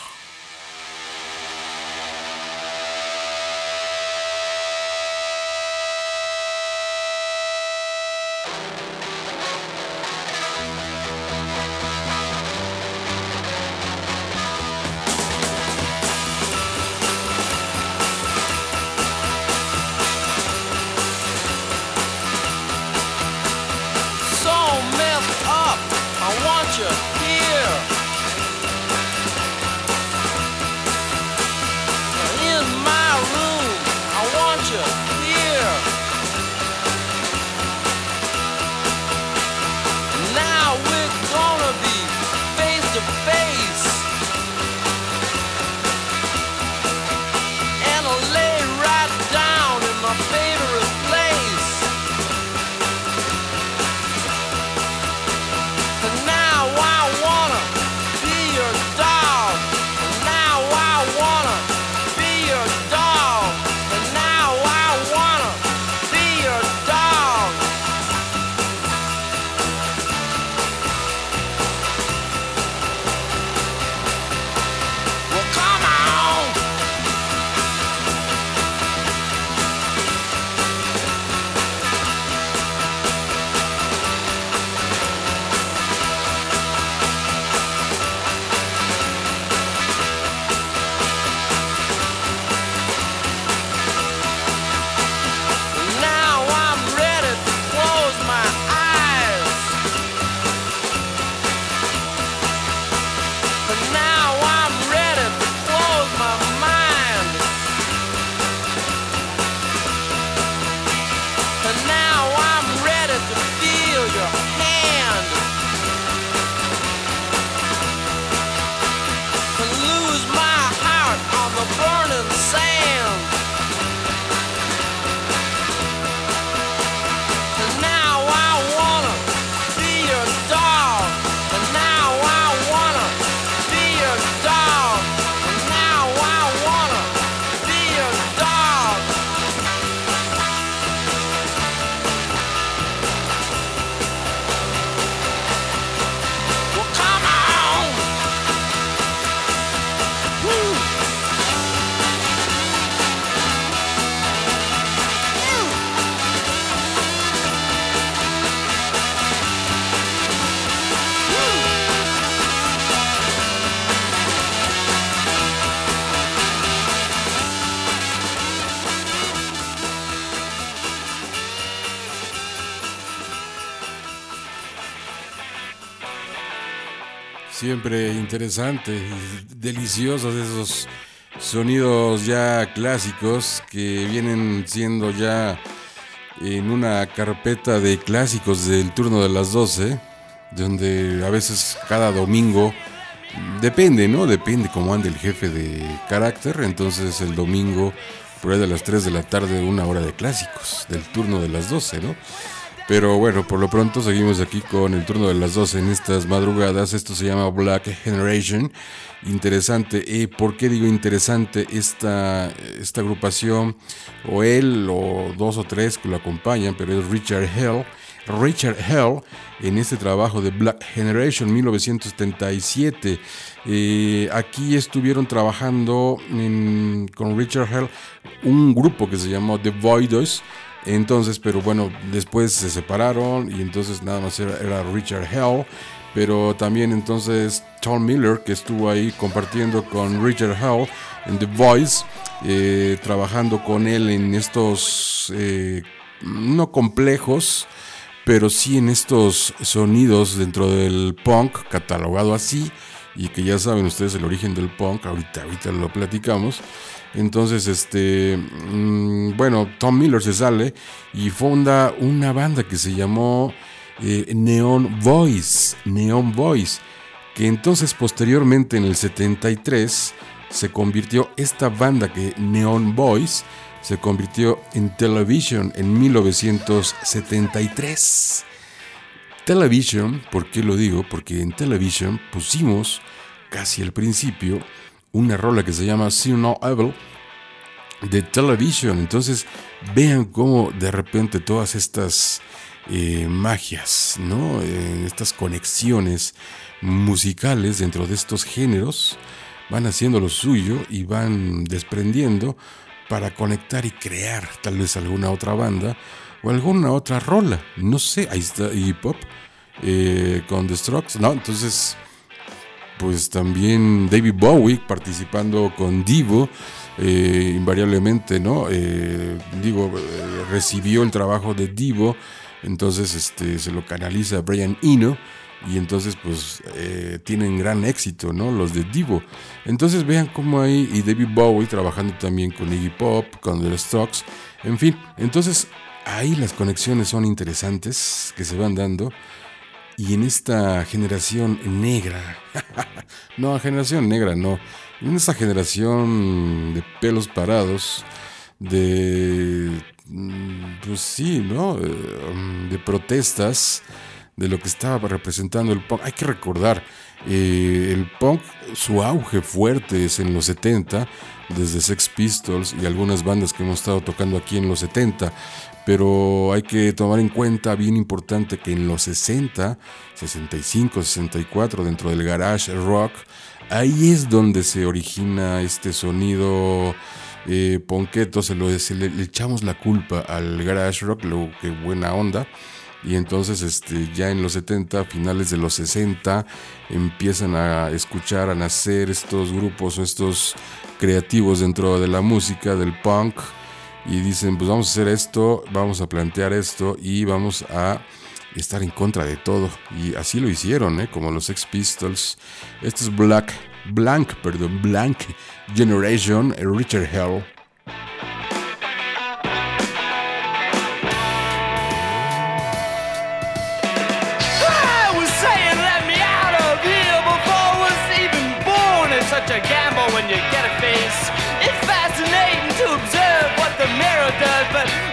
Siempre interesante deliciosos esos sonidos ya clásicos que vienen siendo ya en una carpeta de clásicos del turno de las 12, donde a veces cada domingo depende, ¿no? Depende cómo ande el jefe de carácter, entonces el domingo por ahí de las 3 de la tarde una hora de clásicos del turno de las 12, ¿no? Pero bueno, por lo pronto seguimos aquí con el turno de las 12 en estas madrugadas. Esto se llama Black Generation. Interesante. ¿Y por qué digo interesante esta, esta agrupación? O él o dos o tres que lo acompañan, pero es Richard Hell. Richard Hell en este trabajo de Black Generation 1977. Eh, aquí estuvieron trabajando con Richard Hell un grupo que se llamó The Voidos. Entonces, pero bueno, después se separaron y entonces nada más era, Richard Hell. Pero también entonces Tom Miller, que estuvo ahí compartiendo con Richard Hell en The Voice, eh, trabajando con él en estos, eh, no complejos, pero sí en estos sonidos dentro del punk, catalogado así, y que ya saben ustedes el origen del punk, ahorita, ahorita lo platicamos. Entonces, este, mm, bueno, Tom Miller se sale y funda una banda que se llamó eh, Neon Voice, Neon Voice, que entonces posteriormente en el 73 se convirtió esta banda que Neon Voice se convirtió en Television en 1973. Television, ¿por qué lo digo? Porque en Television pusimos casi al principio una rola que se llama See No Evil de Television. Entonces vean cómo de repente todas estas eh, magias, ¿no? Eh, estas conexiones musicales dentro de estos géneros van haciendo lo suyo y van desprendiendo para conectar y crear tal vez alguna otra banda o alguna otra rola. No sé, ahí está hip hop eh, con The Strokes, ¿no? Entonces, pues también David Bowie participando con Divo, eh, invariablemente, ¿no? Eh, digo, eh, recibió el trabajo de Divo, entonces este, se lo canaliza Brian Eno. Y entonces, pues, eh, tienen gran éxito, ¿no? Los de Divo. Entonces, vean cómo hay, y David Bowie trabajando también con Iggy Pop, con The Strokes, en fin. Entonces, ahí las conexiones son interesantes que se van dando. Y en esta generación negra, no, generación negra, no, en esta generación de pelos parados, de, mm, pues sí, ¿no? Eh, De protestas, de lo que estaba representando el punk. Hay que recordar, eh, el punk, su auge fuerte es en los 70, desde Sex Pistols y algunas bandas que hemos estado tocando aquí en los 70 pero hay que tomar en cuenta, bien importante, que en los 60, 65, 64, dentro del garage rock, ahí es donde se origina este sonido eh, ponqueto, se, lo, le echamos la culpa al garage rock, lo que buena onda. Y entonces este, ya en los 70, finales de los 60, empiezan a escuchar, a nacer estos grupos o estos creativos dentro de la música, del punk, y dicen, pues vamos a hacer esto, vamos a plantear esto y vamos a estar en contra de todo. Y así lo hicieron, ¿eh? como los Sex Pistols. Esto es Black, Blank, perdón, Blank Generation, Richard Hell. does, but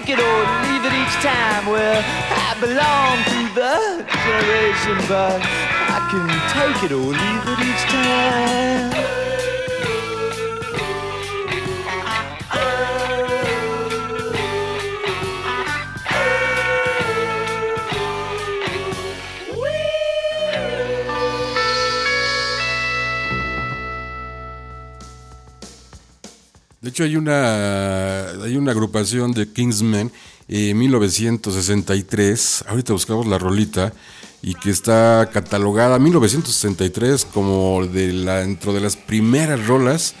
take it or leave it each time. Well, I belong to the generation, but I can take it or leave it each time. Hay una, hay una agrupación de Kingsmen en 1963. Ahorita buscamos la rolita y que está catalogada 1963 como de la, dentro de las primeras rolas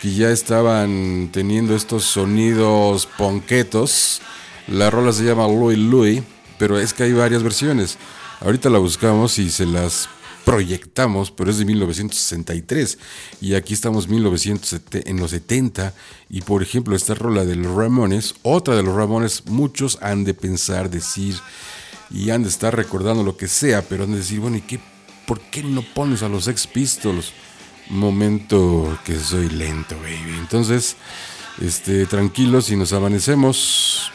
que ya estaban teniendo estos sonidos ponquetos. La rola se llama Louis Louis, pero es que hay varias versiones. Ahorita la buscamos y se las proyectamos, pero es de 1963 y aquí estamos 1970, en los 70 y por ejemplo esta rola de los Ramones, otra de los Ramones, muchos han de pensar, decir y han de estar recordando lo que sea, pero han de decir, bueno, ¿y qué, por qué no pones a los Ex Pistols? Momento que soy lento, baby. Entonces, este, tranquilos y nos amanecemos.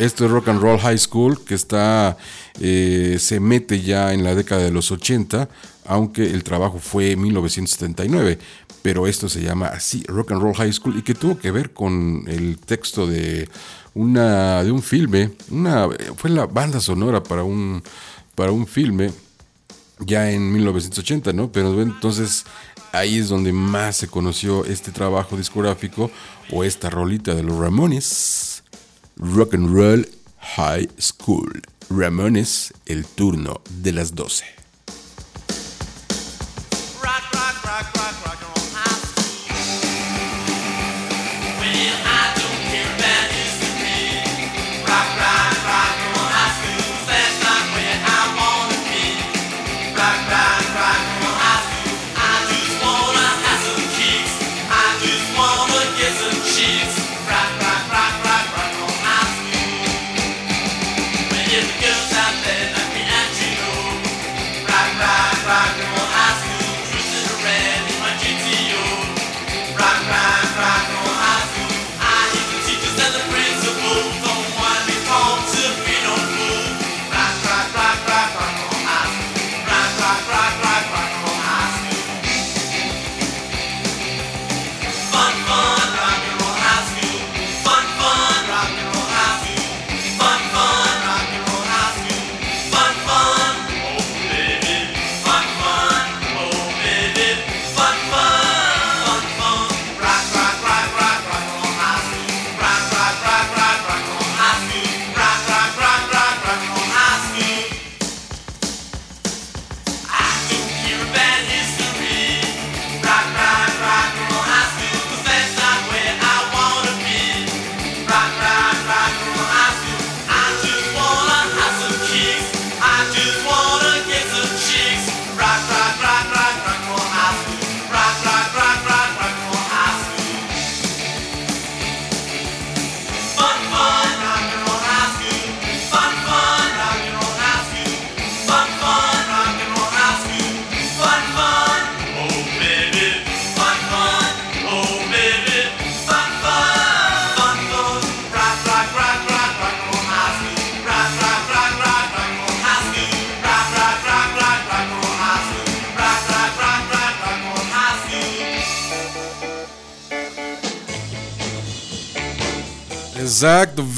Esto es Rock and Roll High School, que está, eh, se mete ya en la década de los 80, aunque el trabajo fue en 1979. Pero esto se llama así, Rock and Roll High School, y que tuvo que ver con el texto de, una, de un filme. Una, fue la banda sonora para un, para un filme ya en 1980, ¿no? Pero entonces ahí es donde más se conoció este trabajo discográfico o esta rolita de los Ramones. Rock and Roll High School. Ramones, el turno de las 12.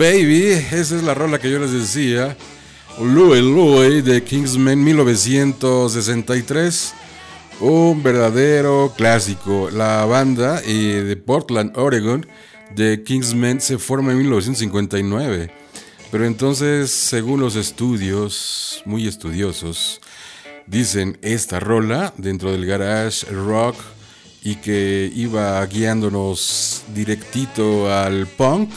Baby. Esa es la rola que yo les decía. Louie Louie de Kingsman 1963. Un verdadero clásico. La banda eh, de Portland, Oregon, de Kingsman se forma en 1959. Pero entonces, según los estudios, muy estudiosos, dicen esta rola dentro del garage rock y que iba guiándonos directito al punk.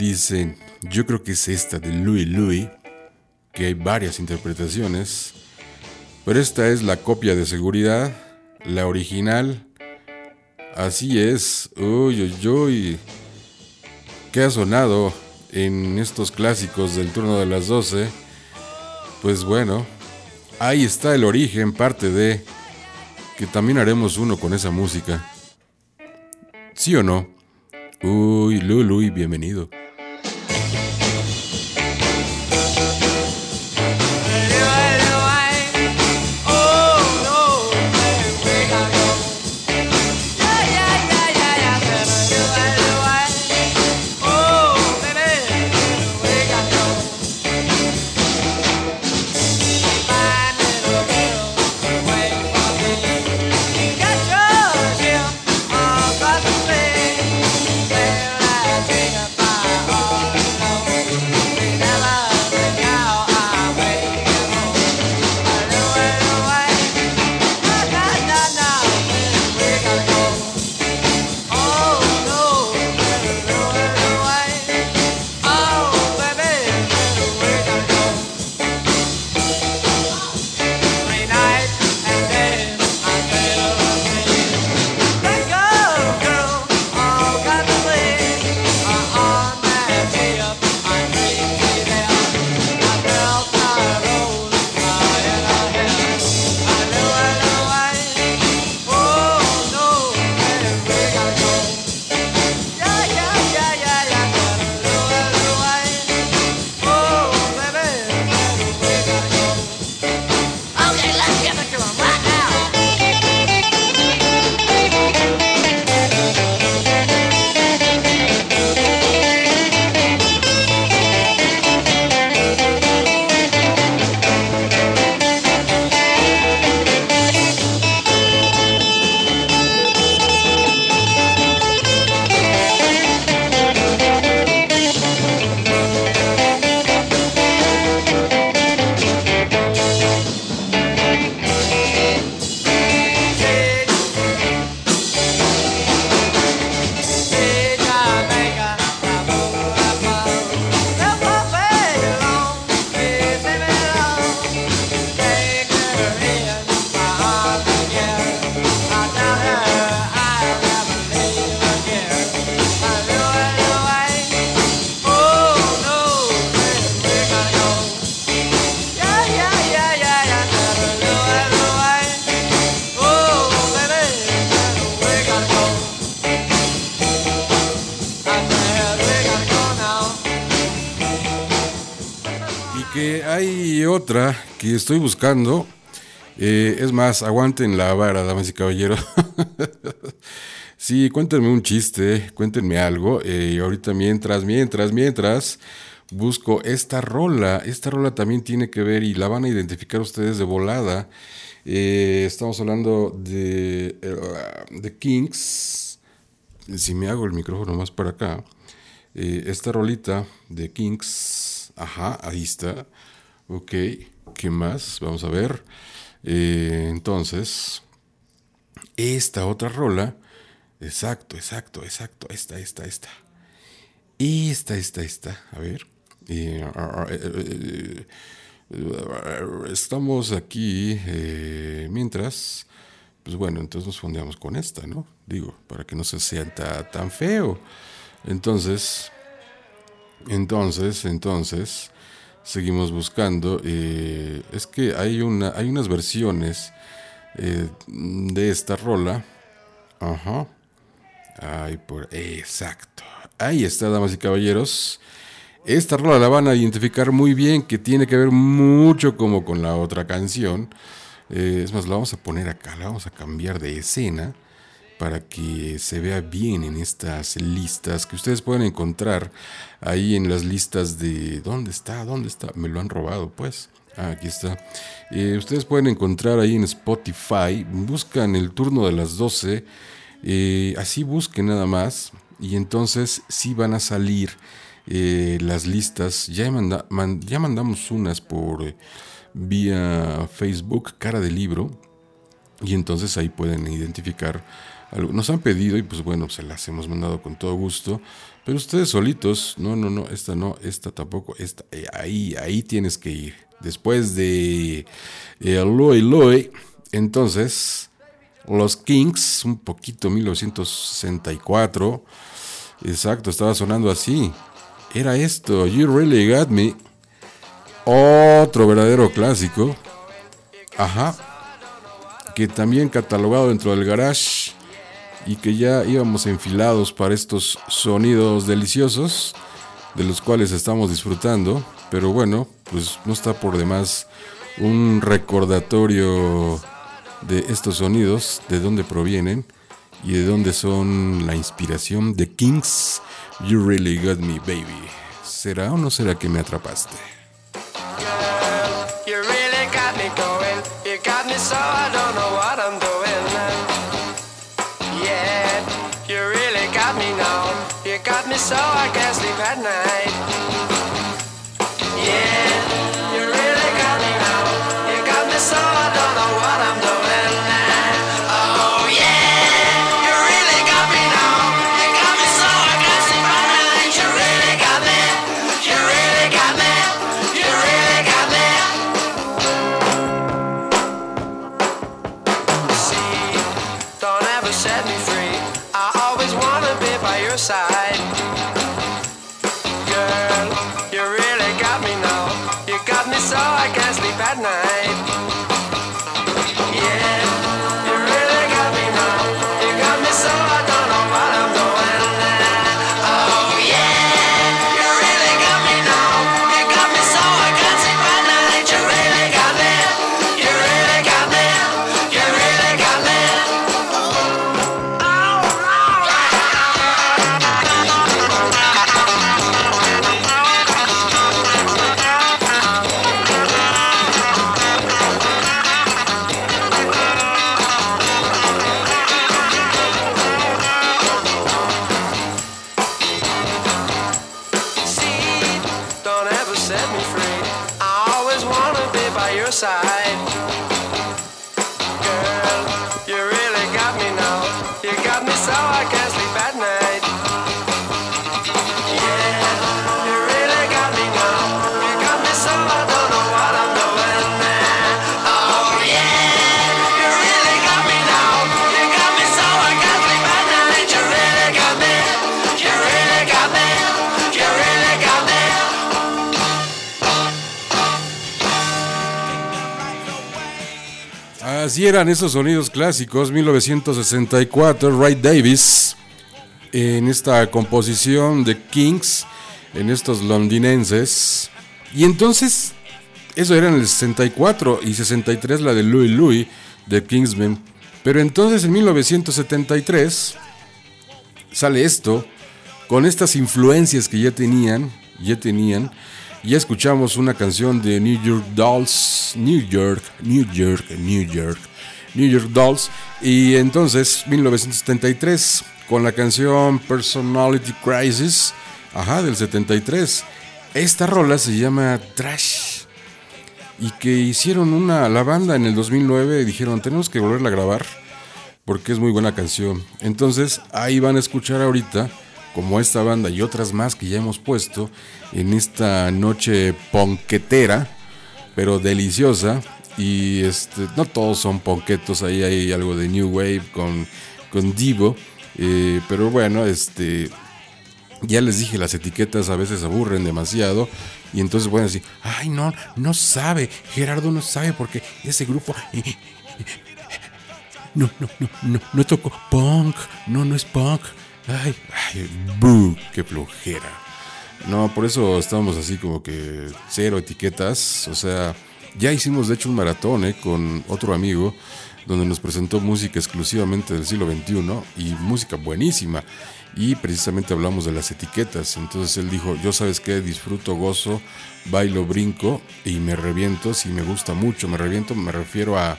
Dicen, yo creo que es esta de Louis Louis, que hay varias interpretaciones, pero esta es la copia de seguridad, la original. Así es, uy, uy, uy, que ha sonado en estos clásicos del turno de las 12. Pues bueno, ahí está el origen, parte de que también haremos uno con esa música. ¿Sí o no? Uy, Lulu, bienvenido. Estoy buscando. Eh, es más, aguanten la vara, damas y caballeros. sí, cuéntenme un chiste, cuéntenme algo. eh, y ahorita mientras, mientras, mientras, busco esta rola. Esta rola también tiene que ver y la van a identificar ustedes de volada. Eh, estamos hablando de, de Kings. Si me hago el micrófono más para acá. Esta rolita de Kings. Ajá, ahí está. Ok, ¿qué más? Vamos a ver. Eh, entonces, esta otra rola. Exacto, exacto, exacto. Esta, esta, esta. Esta, esta, esta. A ver. Eh, ah, eh, eh, estamos aquí mientras. Pues bueno, entonces nos fondeamos con esta, ¿no? Digo, para que no se sienta tan feo. Entonces, entonces, entonces, seguimos buscando. eh, es que hay, una, hay unas versiones eh, de esta rola. Ajá. Ay, por. Exacto. Ahí está, damas y caballeros. Esta rola la van a identificar muy bien, que tiene que ver mucho como con la otra canción. Eh, es más, la vamos a poner acá, la vamos a cambiar de escena para que se vea bien en estas listas que ustedes pueden encontrar ahí en las listas de... ¿Dónde está? ¿Dónde está? Me lo han robado, pues. Ah, aquí está. Eh, ustedes pueden encontrar ahí en Spotify, buscan el turno de las 12, eh, así busquen nada más, y entonces sí van a salir eh, las listas. Ya, ya mandamos unas por vía Facebook, cara de libro, y entonces ahí pueden identificar. Nos han pedido y pues bueno, se las hemos mandado con todo gusto. Pero ustedes solitos, no, no, no, esta no, esta tampoco, esta, eh, ahí, ahí tienes que ir. Después de eh, Loy entonces los Kings, un poquito 1964, exacto, estaba sonando así. Era esto, You Really Got Me, otro verdadero clásico. Ajá, que también catalogado dentro del garage y que ya íbamos enfilados para estos sonidos deliciosos de los cuales estamos disfrutando. Pero bueno, pues no está por demás un recordatorio de estos sonidos, de dónde provienen y de dónde son la inspiración de Kings. You really got me, baby. ¿Será o no será que me atrapaste? So Así eran esos sonidos clásicos, 1964, Ray Davis, en esta composición de Kings, en estos londinenses. Y entonces, eso era en el 64 y 63 la de Louis Louis de Kingsman. Pero entonces en 1973 sale esto, con estas influencias que ya tenían, ya tenían, ya escuchamos una canción de New York Dolls, New York, New York, New York, New York Dolls, y entonces 1973 con la canción Personality Crisis, ajá, del 73. Esta rola se llama Trash y que hicieron una la banda en el 2009 y dijeron tenemos que volverla a grabar porque es muy buena canción. Entonces ahí van a escuchar ahorita como esta banda y otras más que ya hemos puesto en esta noche ponquetera, pero deliciosa. Y este, no todos son ponquetos, ahí hay algo de New Wave con, con Divo. eh, pero bueno, este, ya les dije, las etiquetas a veces aburren demasiado. Y entonces pueden decir, ay no, no sabe, Gerardo no sabe porque ese grupo... eh, no, no, no, no, no tocó punk, no, no es punk. Ay, ay, qué flojera. No, por eso estamos así como que cero etiquetas. O sea, ya hicimos de hecho un maratón eh, con otro amigo donde nos presentó música exclusivamente del siglo XXI y música buenísima. Y precisamente hablamos de las etiquetas. Entonces él dijo, yo sabes qué, disfruto, gozo, bailo, brinco y me reviento. Si me gusta mucho, me reviento, me refiero a,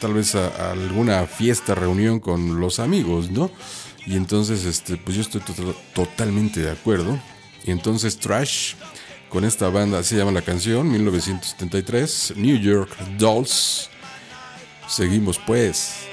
tal vez a, alguna fiesta, reunión con los amigos, ¿no? Y entonces, este, pues yo estoy to- totalmente de acuerdo. Y entonces Trash, con esta banda, se llama la canción, 1973, New York Dolls. Seguimos pues.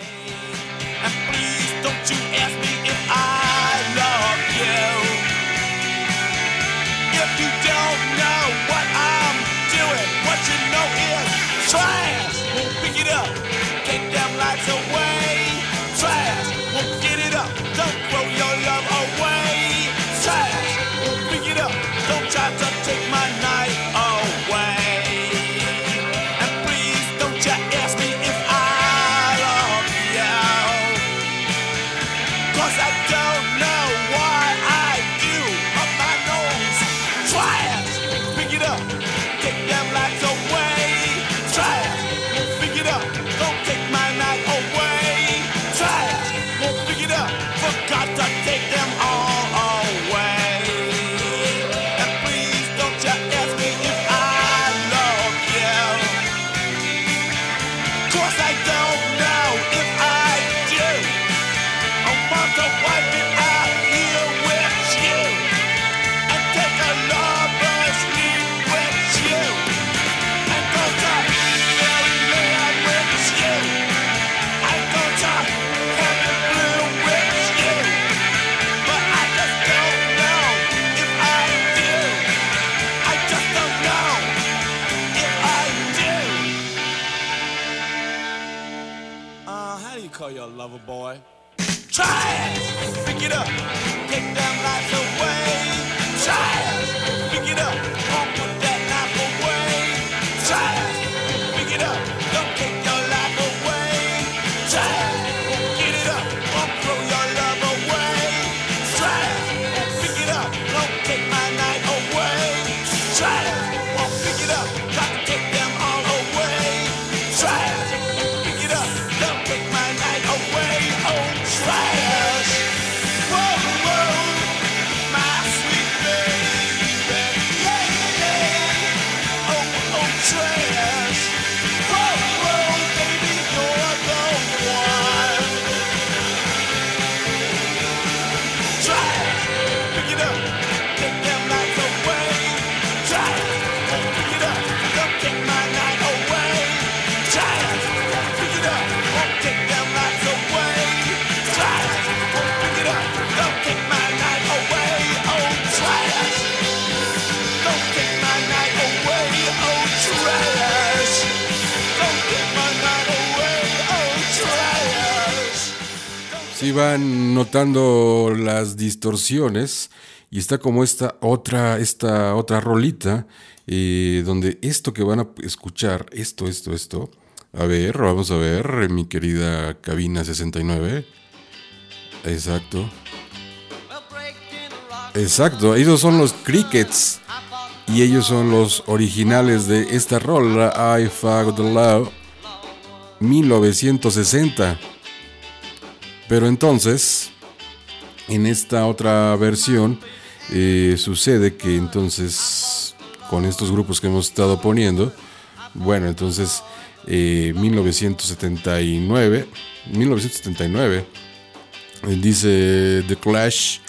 van notando las distorsiones y está como esta otra, esta otra rolita eh, donde esto que van a escuchar, esto, esto, esto. A ver, vamos a ver, mi querida cabina 69. Exacto. Exacto, esos son los Crickets. Y ellos son los originales de esta rola, I Fuck the Love, 1960. Pero entonces, en esta otra versión, eh, sucede que entonces, con estos grupos que hemos estado poniendo, bueno, entonces, eh, 1979, 1979, dice The Clash,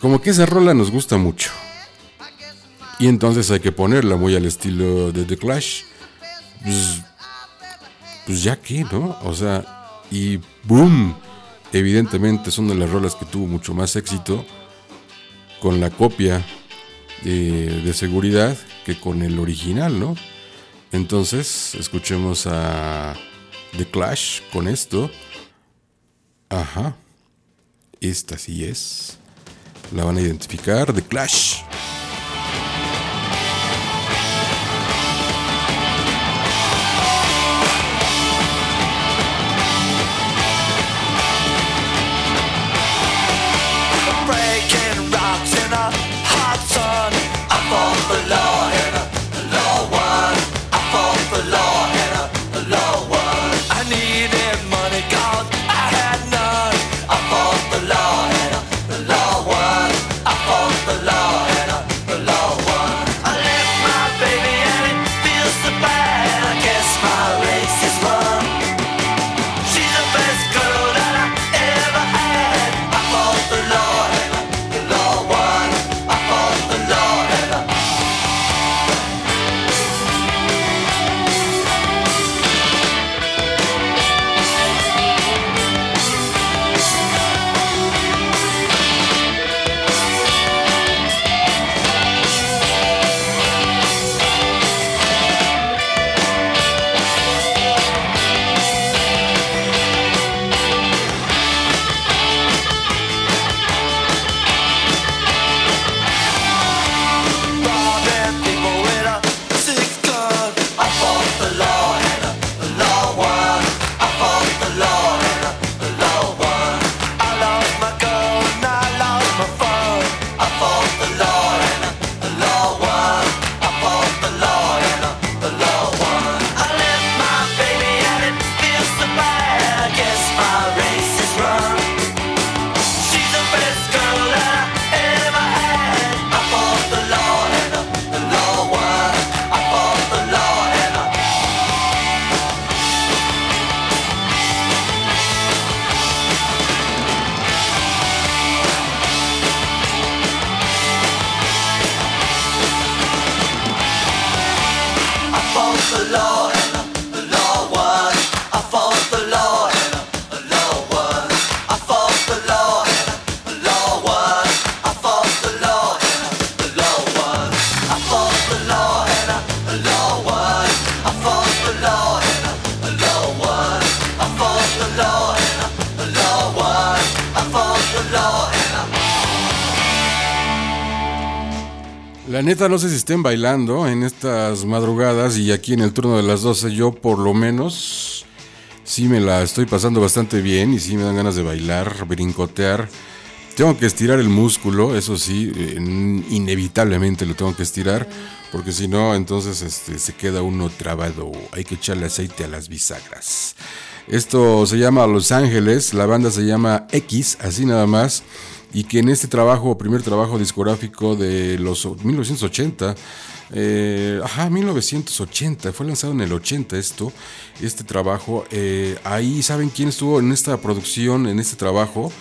como que esa rola nos gusta mucho. Y entonces hay que ponerla muy al estilo de The Clash. Pues, pues ya que, ¿no? O sea, y boom, evidentemente son de las rolas que tuvo mucho más éxito con la copia de, de seguridad que con el original, ¿no? Entonces, escuchemos a The Clash con esto. Ajá. Esta sí es. La van a identificar. The Clash. No sé si estén bailando en estas madrugadas y aquí en el turno de las 12 yo por lo menos sí me la estoy pasando bastante bien y sí me dan ganas de bailar, brincotear. Tengo que estirar el músculo, eso sí, inevitablemente lo tengo que estirar, porque si no, entonces este, se queda uno trabado. Hay que echarle aceite a las bisagras. Esto se llama Los Ángeles, la banda se llama X, así nada más, y que en este trabajo, primer trabajo discográfico de los 1980, eh, ajá, 1980, fue lanzado en el 80 esto, este trabajo, eh, ahí saben quién estuvo en esta producción, en este trabajo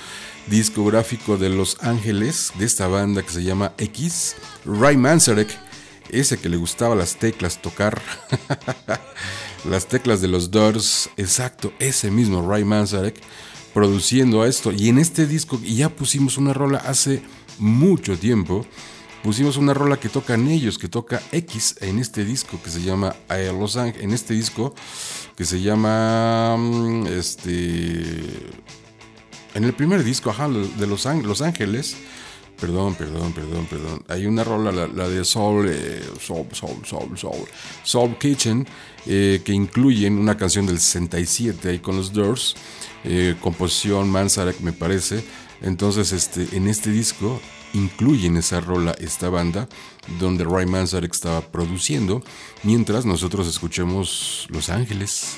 discográfico de Los Ángeles, de esta banda que se llama X, Ray Manzarek, ese que le gustaba las teclas tocar. las teclas de los Doors, exacto, ese mismo Ray Manzarek produciendo esto. Y en este disco, y ya pusimos una rola hace mucho tiempo, pusimos una rola que tocan ellos, que toca X en este disco que se llama Los Ángeles, en este disco que se llama mm, este en el primer disco, ajá, de Los, Áng- Los Ángeles. Perdón, perdón, perdón, perdón. Hay una rola, la, de Soul, eh, Soul, Soul, Soul, Soul, Soul Kitchen, eh, que incluyen una canción del 67 ahí con los Doors, eh, composición Manzarek me parece. Entonces, este, en este disco incluyen esa rola, esta banda, donde Ray Manzarek estaba produciendo, mientras nosotros escuchemos Los Ángeles.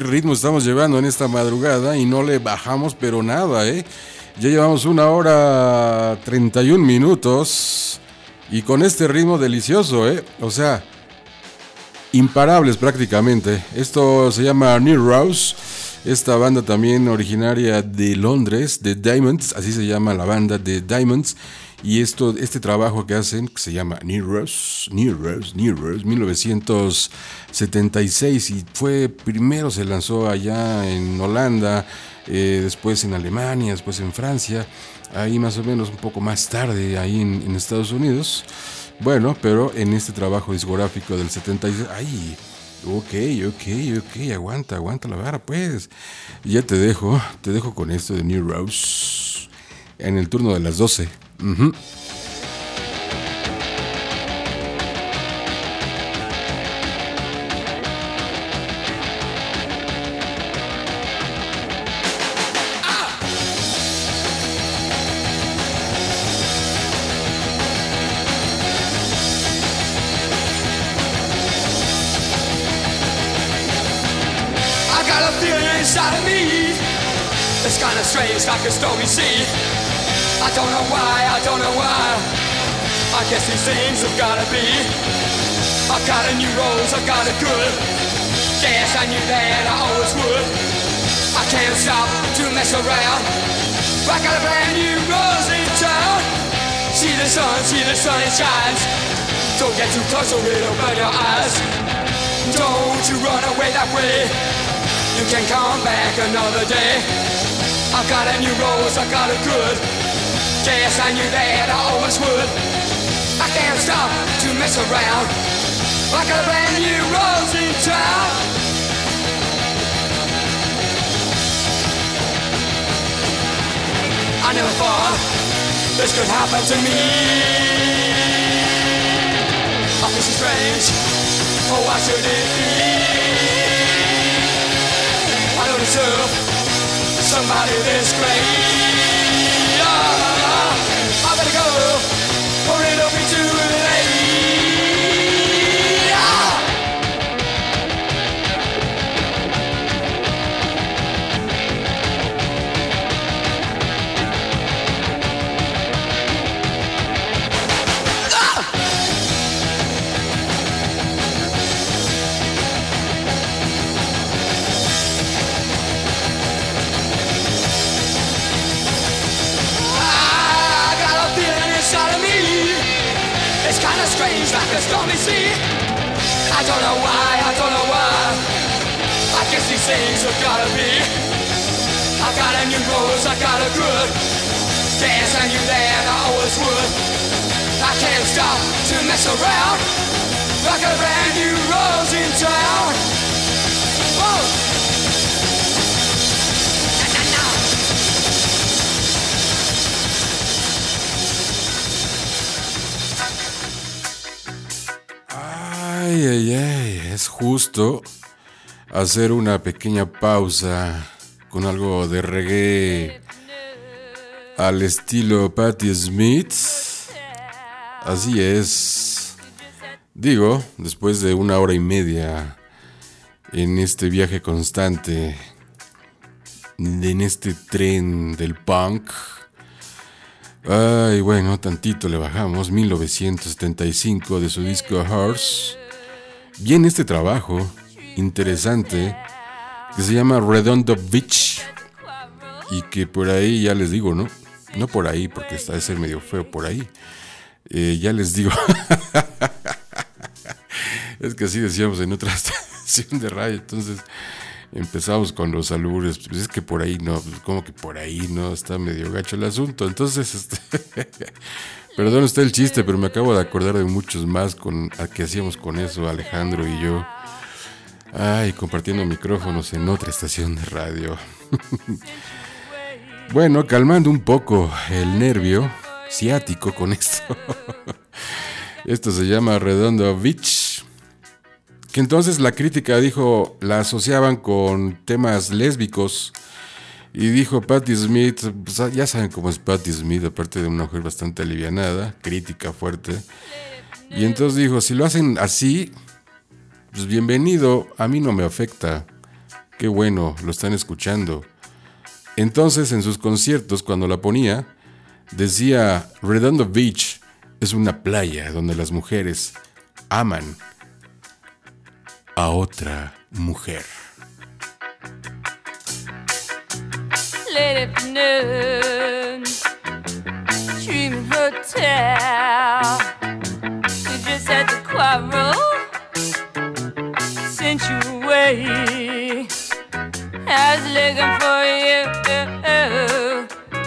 Ritmo estamos llevando en esta madrugada y no le bajamos pero nada, ¿eh? Ya llevamos una hora 31 minutos y con este ritmo delicioso, ¿eh? O sea, imparables prácticamente. Esto se llama New Rose. Esta banda también originaria de Londres, de Diamonds, así se llama la banda de Diamonds. Y esto, este trabajo que hacen, que se llama New Rose, New Rose, New Rose, 1976. Y fue, primero se lanzó allá en Holanda, eh, después en Alemania, después en Francia, ahí más o menos un poco más tarde, ahí en, Estados Unidos. Bueno, pero en este trabajo discográfico del 76, ay, ok, ok, ok, aguanta, aguanta la vara, pues. Ya te dejo, te dejo con esto de New Rose en el turno de las 12. Ujú. get gotta be. I've got a new rose, I've got a good. Guess I knew that I always would. I can't stop to mess around. I got a brand new rose in town. See the sun, see the sun, it shines. Don't get too close or it'll burn your eyes. Don't you run away that way. You can come back another day. I've got a new rose, I got a good. Guess I knew that I always would. Can't stop to mess around. Like a brand new rose in town. I never thought this could happen to me. I feel so strange. Oh, why should it be? I don't deserve somebody this great. Like stormy sea. I don't know why, I don't know why. I guess these things have gotta be. I got a new rose, I got a good. dance, I knew that I always would. I can't stop to mess around. Got a brand new rose in town. Whoa. Ay, ay, ay, es justo hacer una pequeña pausa con algo de reggae al estilo Patti Smith. Así es. Digo, después de una hora y media en este viaje constante, en este tren del punk, Ay, bueno, tantito le bajamos. 1975 de su disco Horse. Viene este trabajo interesante que se llama Redondo Beach. Y que por ahí ya les digo, ¿no? No por ahí, porque está de ser medio feo por ahí. Eh, ya les digo. es que así decíamos en otra estación de radio. Entonces empezamos con los albures. Pues es que por ahí no, pues como que por ahí no, está medio gacho el asunto. Entonces, este, perdón usted el chiste, pero me acabo de acordar de muchos más con a que hacíamos con eso, Alejandro y yo. Ay, compartiendo micrófonos en otra estación de radio. bueno, calmando un poco el nervio ciático con esto. esto se llama Redondo Beach. Que entonces la crítica dijo, la asociaban con temas lésbicos. Y dijo Patti Smith, pues, ya saben cómo es Patti Smith, aparte de una mujer bastante alivianada, crítica fuerte. Y entonces dijo, si lo hacen así, pues bienvenido, a mí no me afecta. Qué bueno, lo están escuchando. Entonces en sus conciertos, cuando la ponía, decía, Redondo Beach es una playa donde las mujeres aman a otra mujer. Late afternoon, Dreaming Hotel. You just had to quarrel, sent you away. I was looking for you.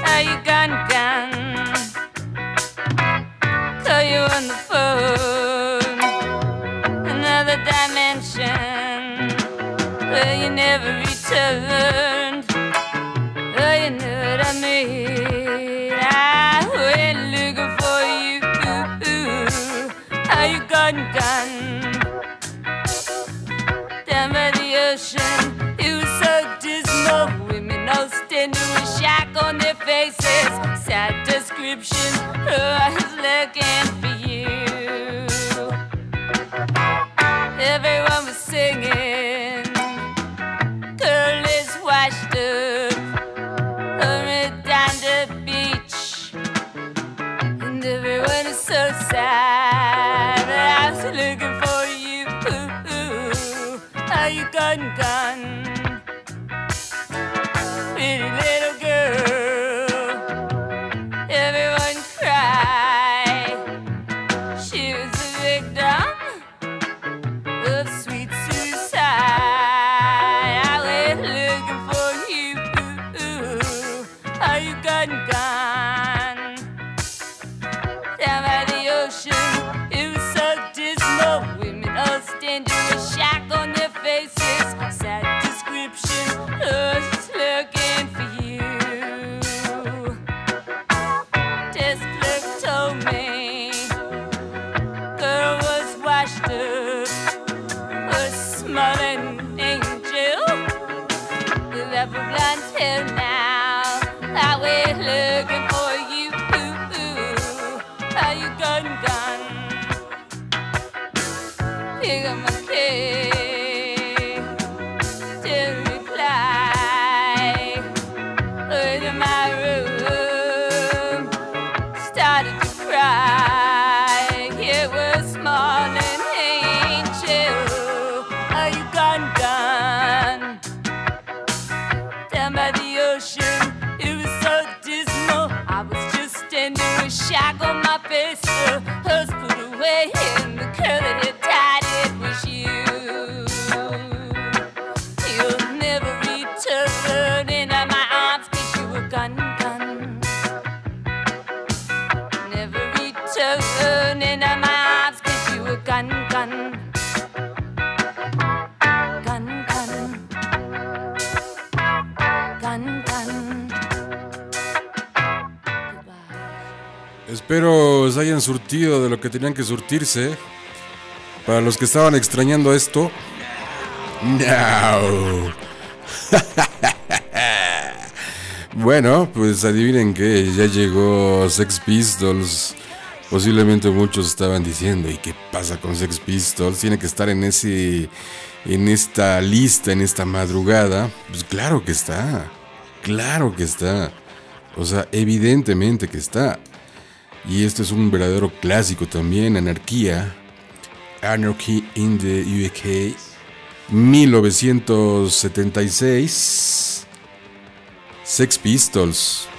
How you gone, gone? Call you on the phone, another dimension where you never Sad description. Oh, I was looking for you. que tenían que surtirse. Para los que estaban extrañando esto. No. bueno, pues adivinen que ya llegó Sex Pistols. Posiblemente muchos estaban diciendo, ¿y qué pasa con Sex Pistols? Tiene que estar en ese en esta lista, en esta madrugada. Pues claro que está. Claro que está. O sea, evidentemente que está. Y este es un verdadero clásico también, Anarquía. Anarchy in the UK, 1976. Sex Pistols.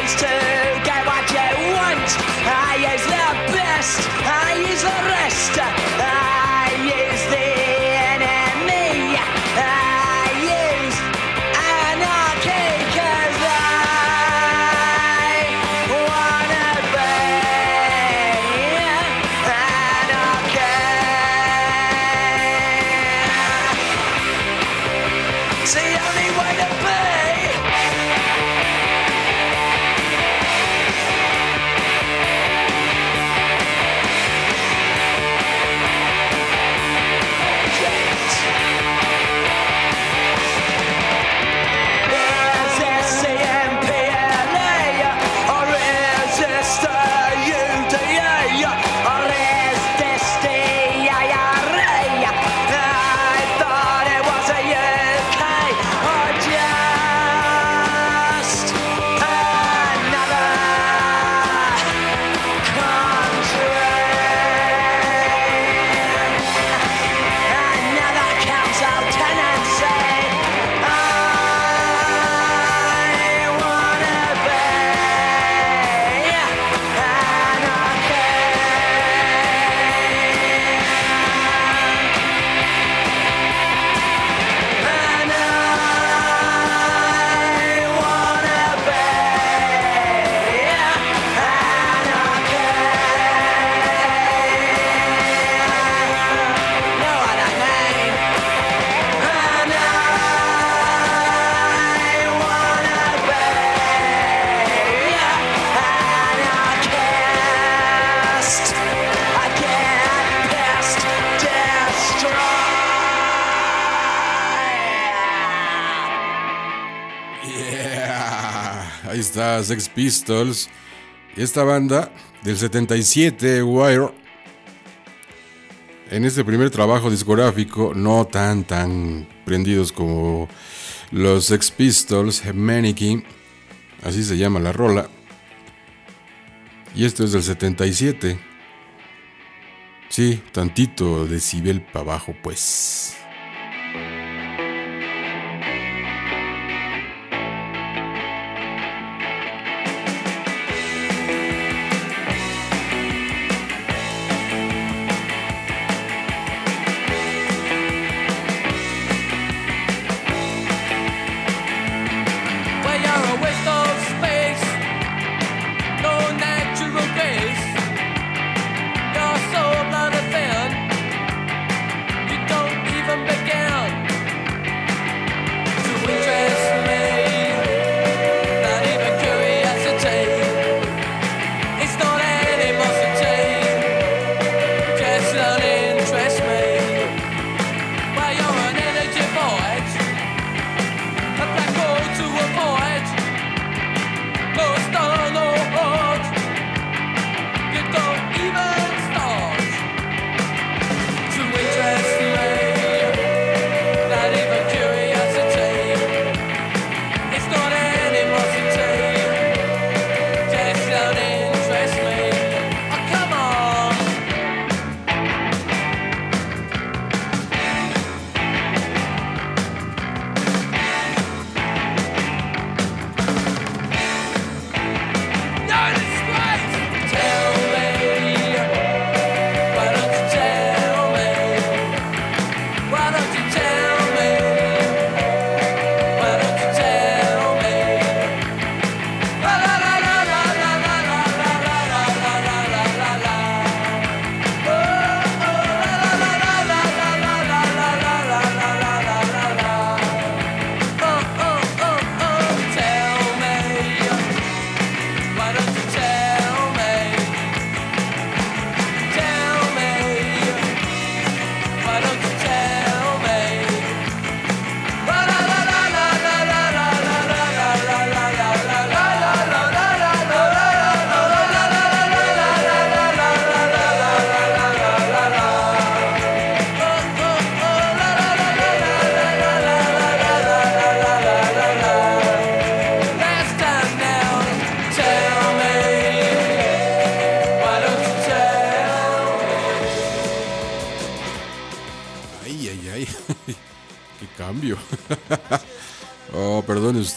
ways to get what you want. I is the best. I is the right. Sex Pistols. Esta banda del 77, Wire, en este primer trabajo discográfico, no tan tan prendidos como los Sex Pistols, Mannequin, así se llama la rola. Y esto es del 77. Sí, tantito decibel para abajo, pues.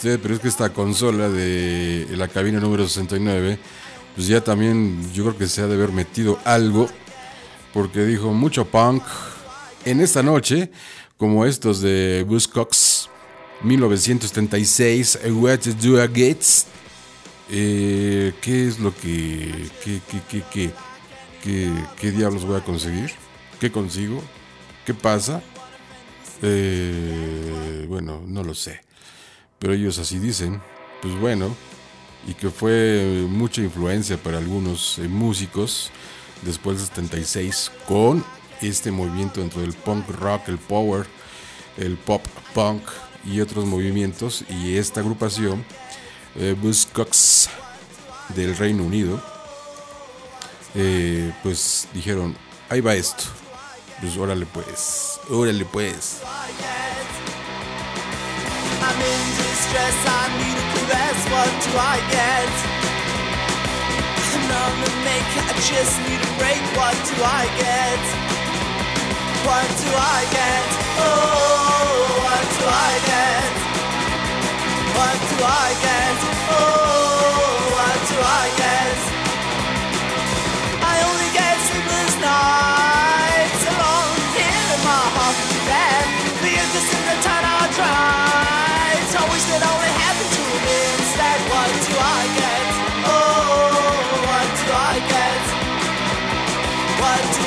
Pero es que esta consola de la cabina número 69, pues ya también yo creo que se ha de haber metido algo, porque dijo mucho punk en esta noche, como estos de Buzzcocks 1976, What to Do Against. Eh, ¿Qué es lo que. ¿Qué, qué, qué, qué, qué, qué diablos voy a conseguir? ¿Qué consigo? ¿Qué pasa? Eh, bueno, no lo sé. Pero ellos así dicen. Pues bueno. Y que fue mucha influencia para algunos eh, músicos después del 76 con este movimiento dentro del punk rock, el power, el pop punk y otros movimientos. Y esta agrupación, eh, Buzzcocks del Reino Unido, eh, pues dijeron, ahí va esto. Pues órale pues, órale pues. I'm in distress, I need a caress, what do I get? I'm on the make, I just need a break, what do I get? What do I get? Oh, what do I get? What do I get? Oh,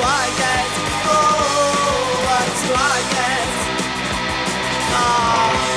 like it? Oh, what's like it? Ah.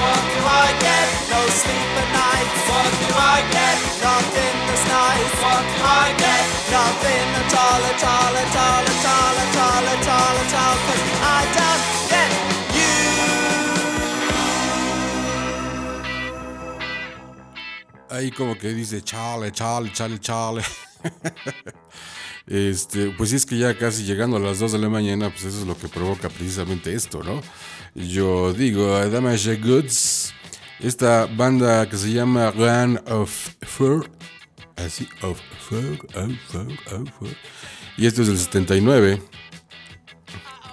What do I get? No sleep at night. What do I get? Nothing. What do I get? Nothing I don't get you. Ahí como que dice chale, chale, chale, chale. Este, pues es que ya casi llegando a las 2 de la mañana, pues eso es lo que provoca precisamente esto, ¿no? Yo digo, Damage Goods, esta banda que se llama Run of Fur, así, of Fur, of Fur, of Fur. Y esto es del 79.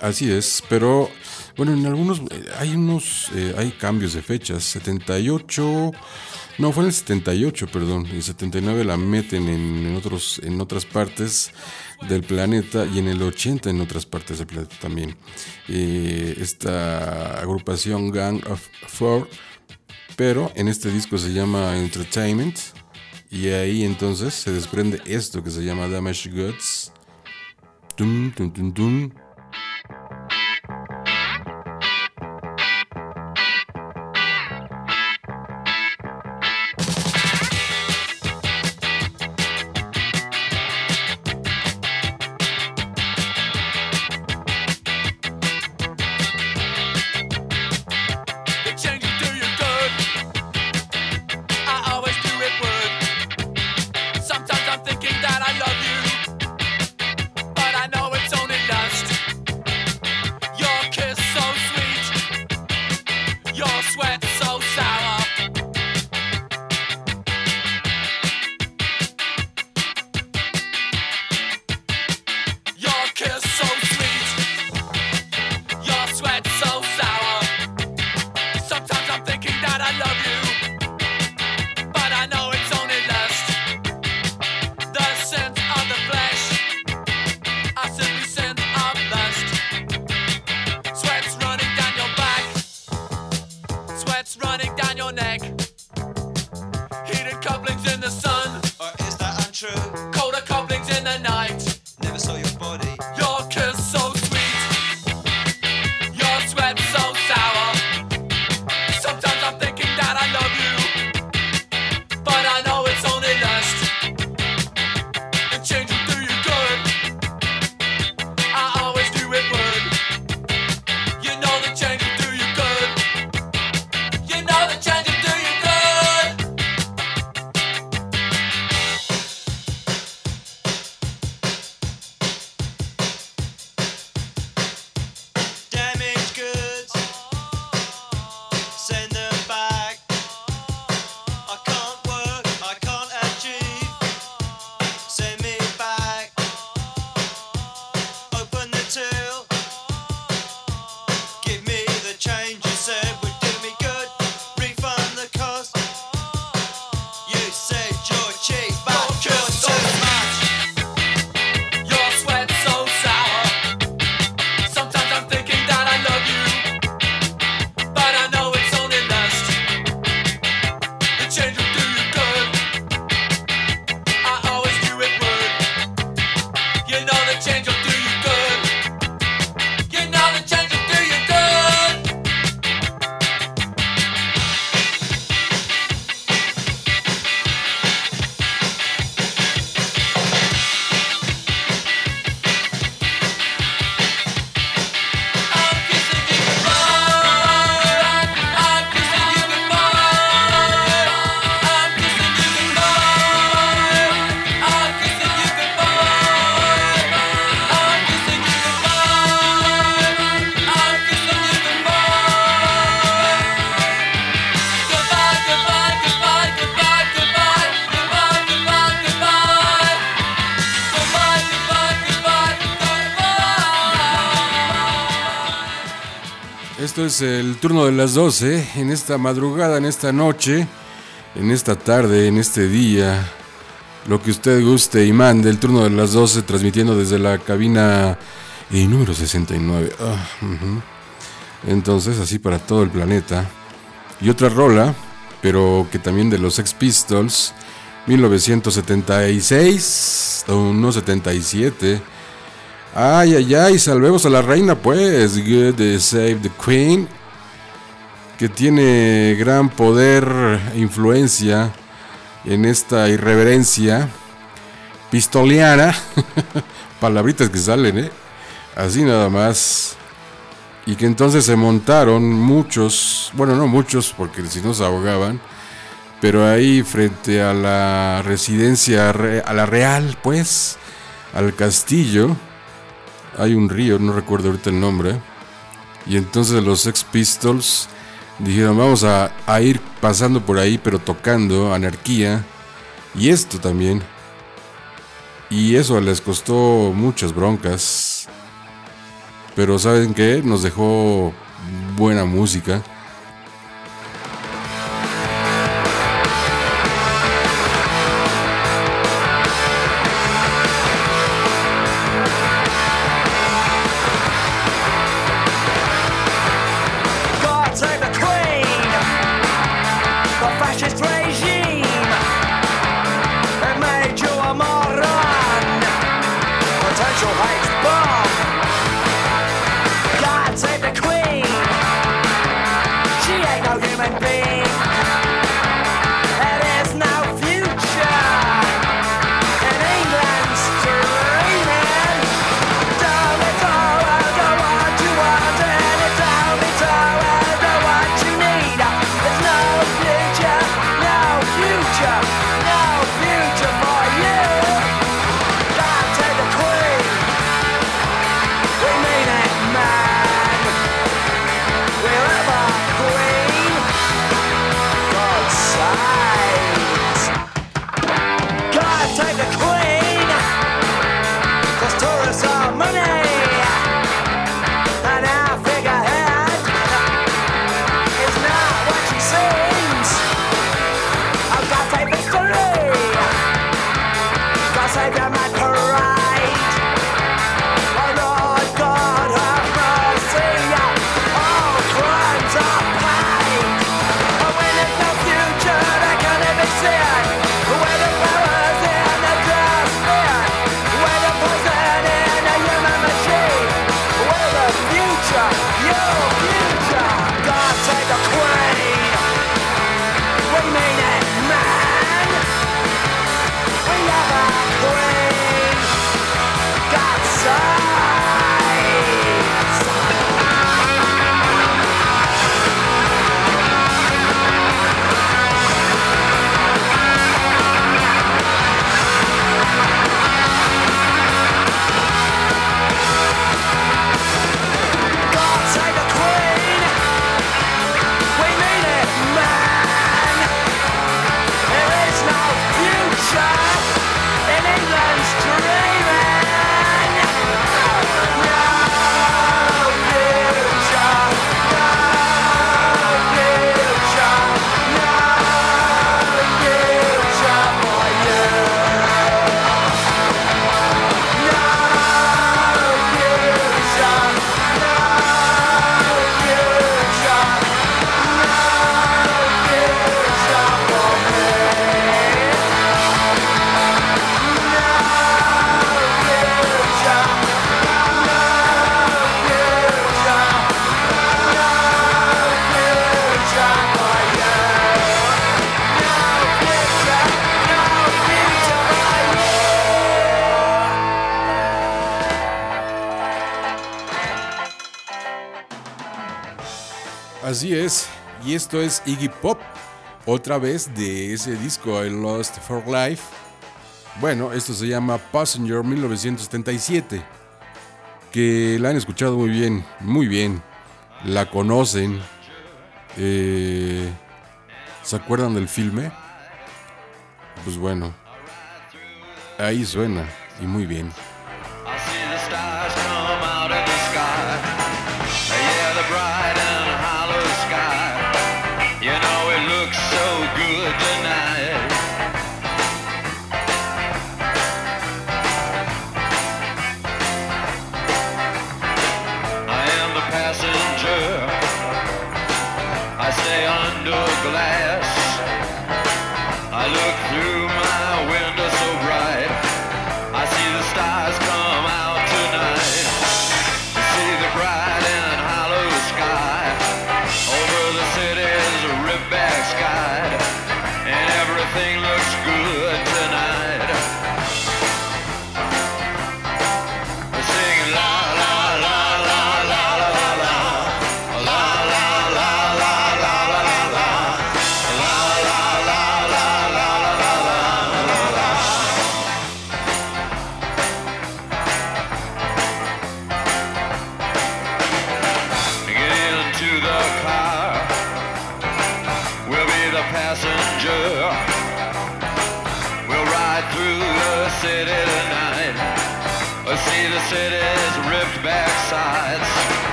Así es, pero bueno, en algunos eh, hay unos eh, hay cambios de fechas. 78, no fue en el 78, perdón. En el 79 la meten en, otros en otras partes del planeta y en el 80 en otras partes del planeta también. Eh, esta agrupación Gang of Four, pero en este disco se llama Entertainment y ahí entonces se desprende esto que se llama Damage Goods. Tum, tum, tum, es el turno de las 12, en esta madrugada, en esta noche, en esta tarde, en este día, lo que usted guste y mande, el turno de las 12, transmitiendo desde la cabina eh, número 69. Ah, ujú. Entonces, así para todo el planeta. Y otra rola, pero que también de los Sex Pistols, 1976, o no 77. Ay, ay, ay, salvemos a la reina, pues. Good Save the Queen. Que tiene gran poder e influencia en esta irreverencia pistoliana. Palabritas que salen, ¿eh? Así nada más. Y que entonces se montaron muchos, bueno, no muchos, porque si no se ahogaban, pero ahí frente a la residencia, re- a la real, pues, al castillo, hay un río, no recuerdo ahorita el nombre, y entonces los Sex Pistols dijeron, vamos a, a ir pasando por ahí, pero tocando anarquía, y esto también, y eso les costó muchas broncas, pero ¿saben qué? Nos dejó buena música. Así es, y esto es Iggy Pop, otra vez de ese disco I Lost for Life. Bueno, esto se llama Passenger 1977, que la han escuchado muy bien, muy bien, la conocen. Eh, ¿Se acuerdan del filme? Pues bueno, ahí suena, y muy bien.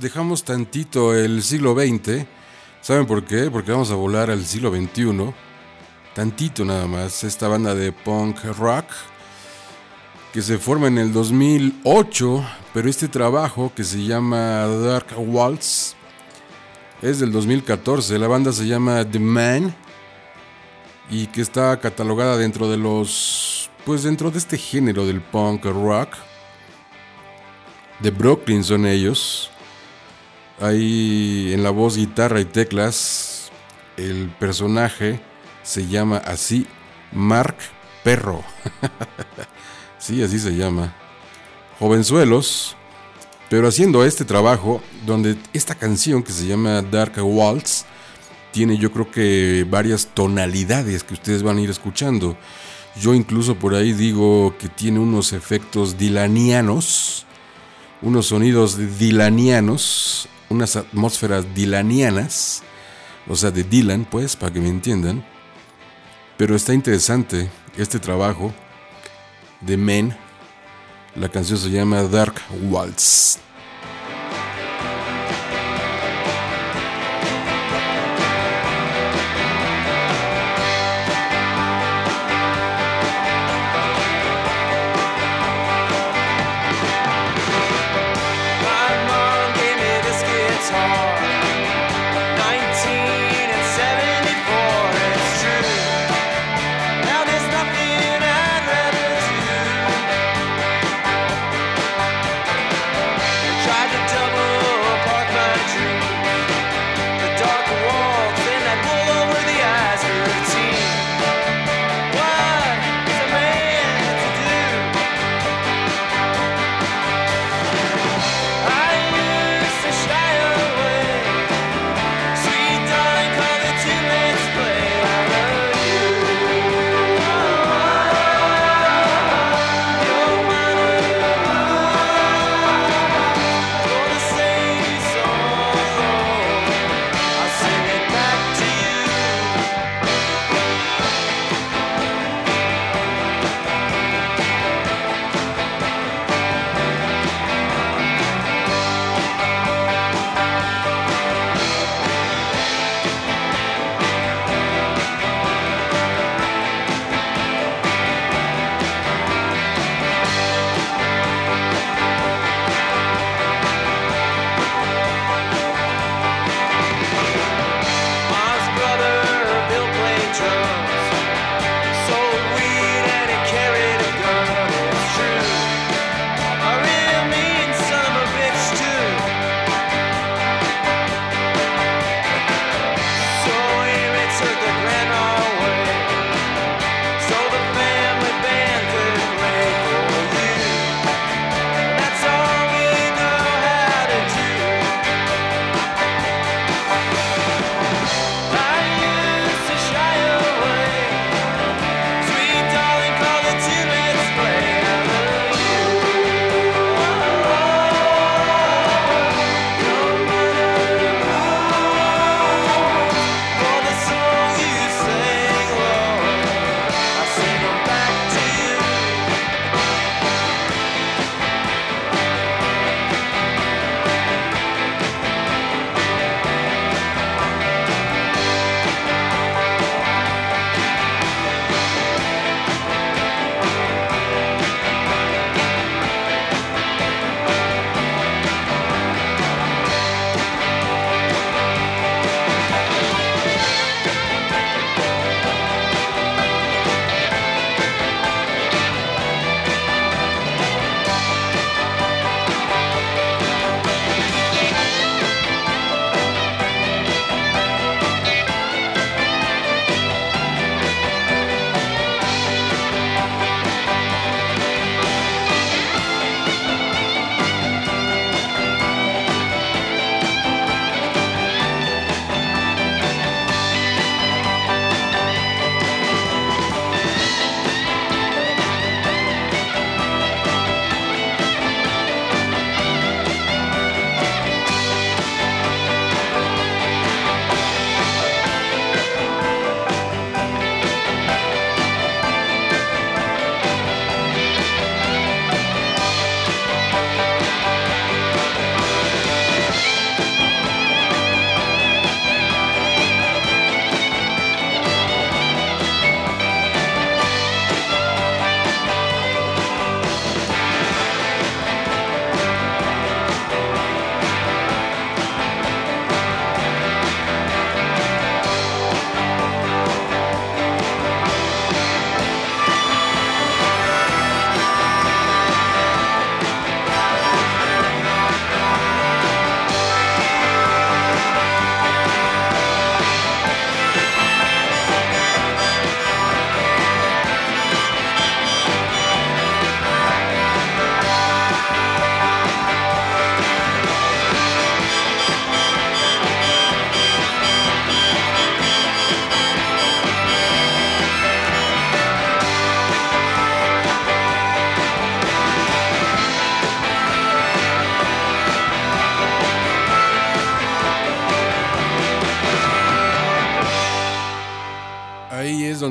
dejamos, tantito el siglo XX. ¿Saben por qué? Porque vamos a volar al siglo XXI. Tantito nada más. Esta banda de punk rock que se forma en el 2008, pero este trabajo que se llama Dark Waltz es del 2014. La banda se llama The Man y que está catalogada dentro de los pues dentro de este género del punk rock de Brooklyn son ellos. Ahí en la voz, guitarra y teclas, el personaje se llama así Mark Perro. sí, así se llama. Jovenzuelos, pero haciendo este trabajo, donde esta canción que se llama Dark Waltz, tiene yo creo que varias tonalidades que ustedes van a ir escuchando. Yo incluso por ahí digo que tiene unos efectos dilanianos unos sonidos dilanianos, unas atmósferas dilanianas, o sea, de Dylan, pues, para que me entiendan. Pero está interesante este trabajo de Men. La canción se llama Dark Waltz.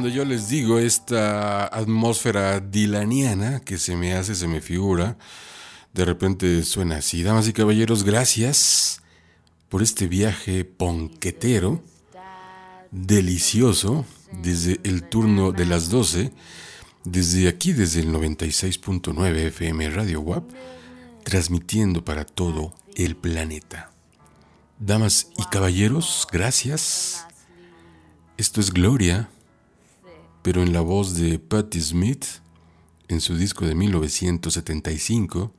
yo les digo esta atmósfera dilaniana que se me hace, se me figura, de repente suena así. Damas y caballeros, gracias por este viaje ponquetero, delicioso, desde el turno de las 12, desde aquí, desde el 96.9 FM Radio WAP, transmitiendo para todo el planeta. Damas y caballeros, gracias. Esto es Gloria pero en la voz de Patti Smith, en su disco de 1975,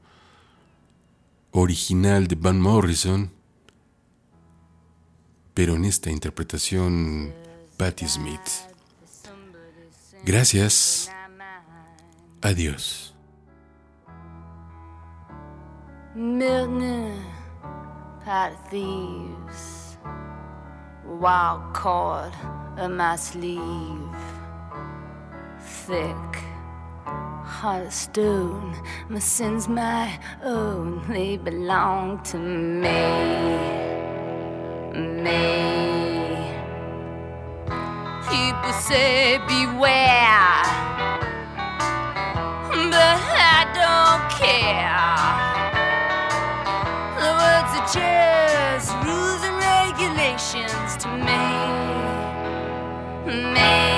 original de Van Morrison, pero en esta interpretación Patti Smith. Gracias. Adiós. Mutiny, thieves, wild cord of my sleeve. thick heart stone. My sins, my own, they belong to me, me. People say beware, but I don't care. The words are just rules and regulations to me, me.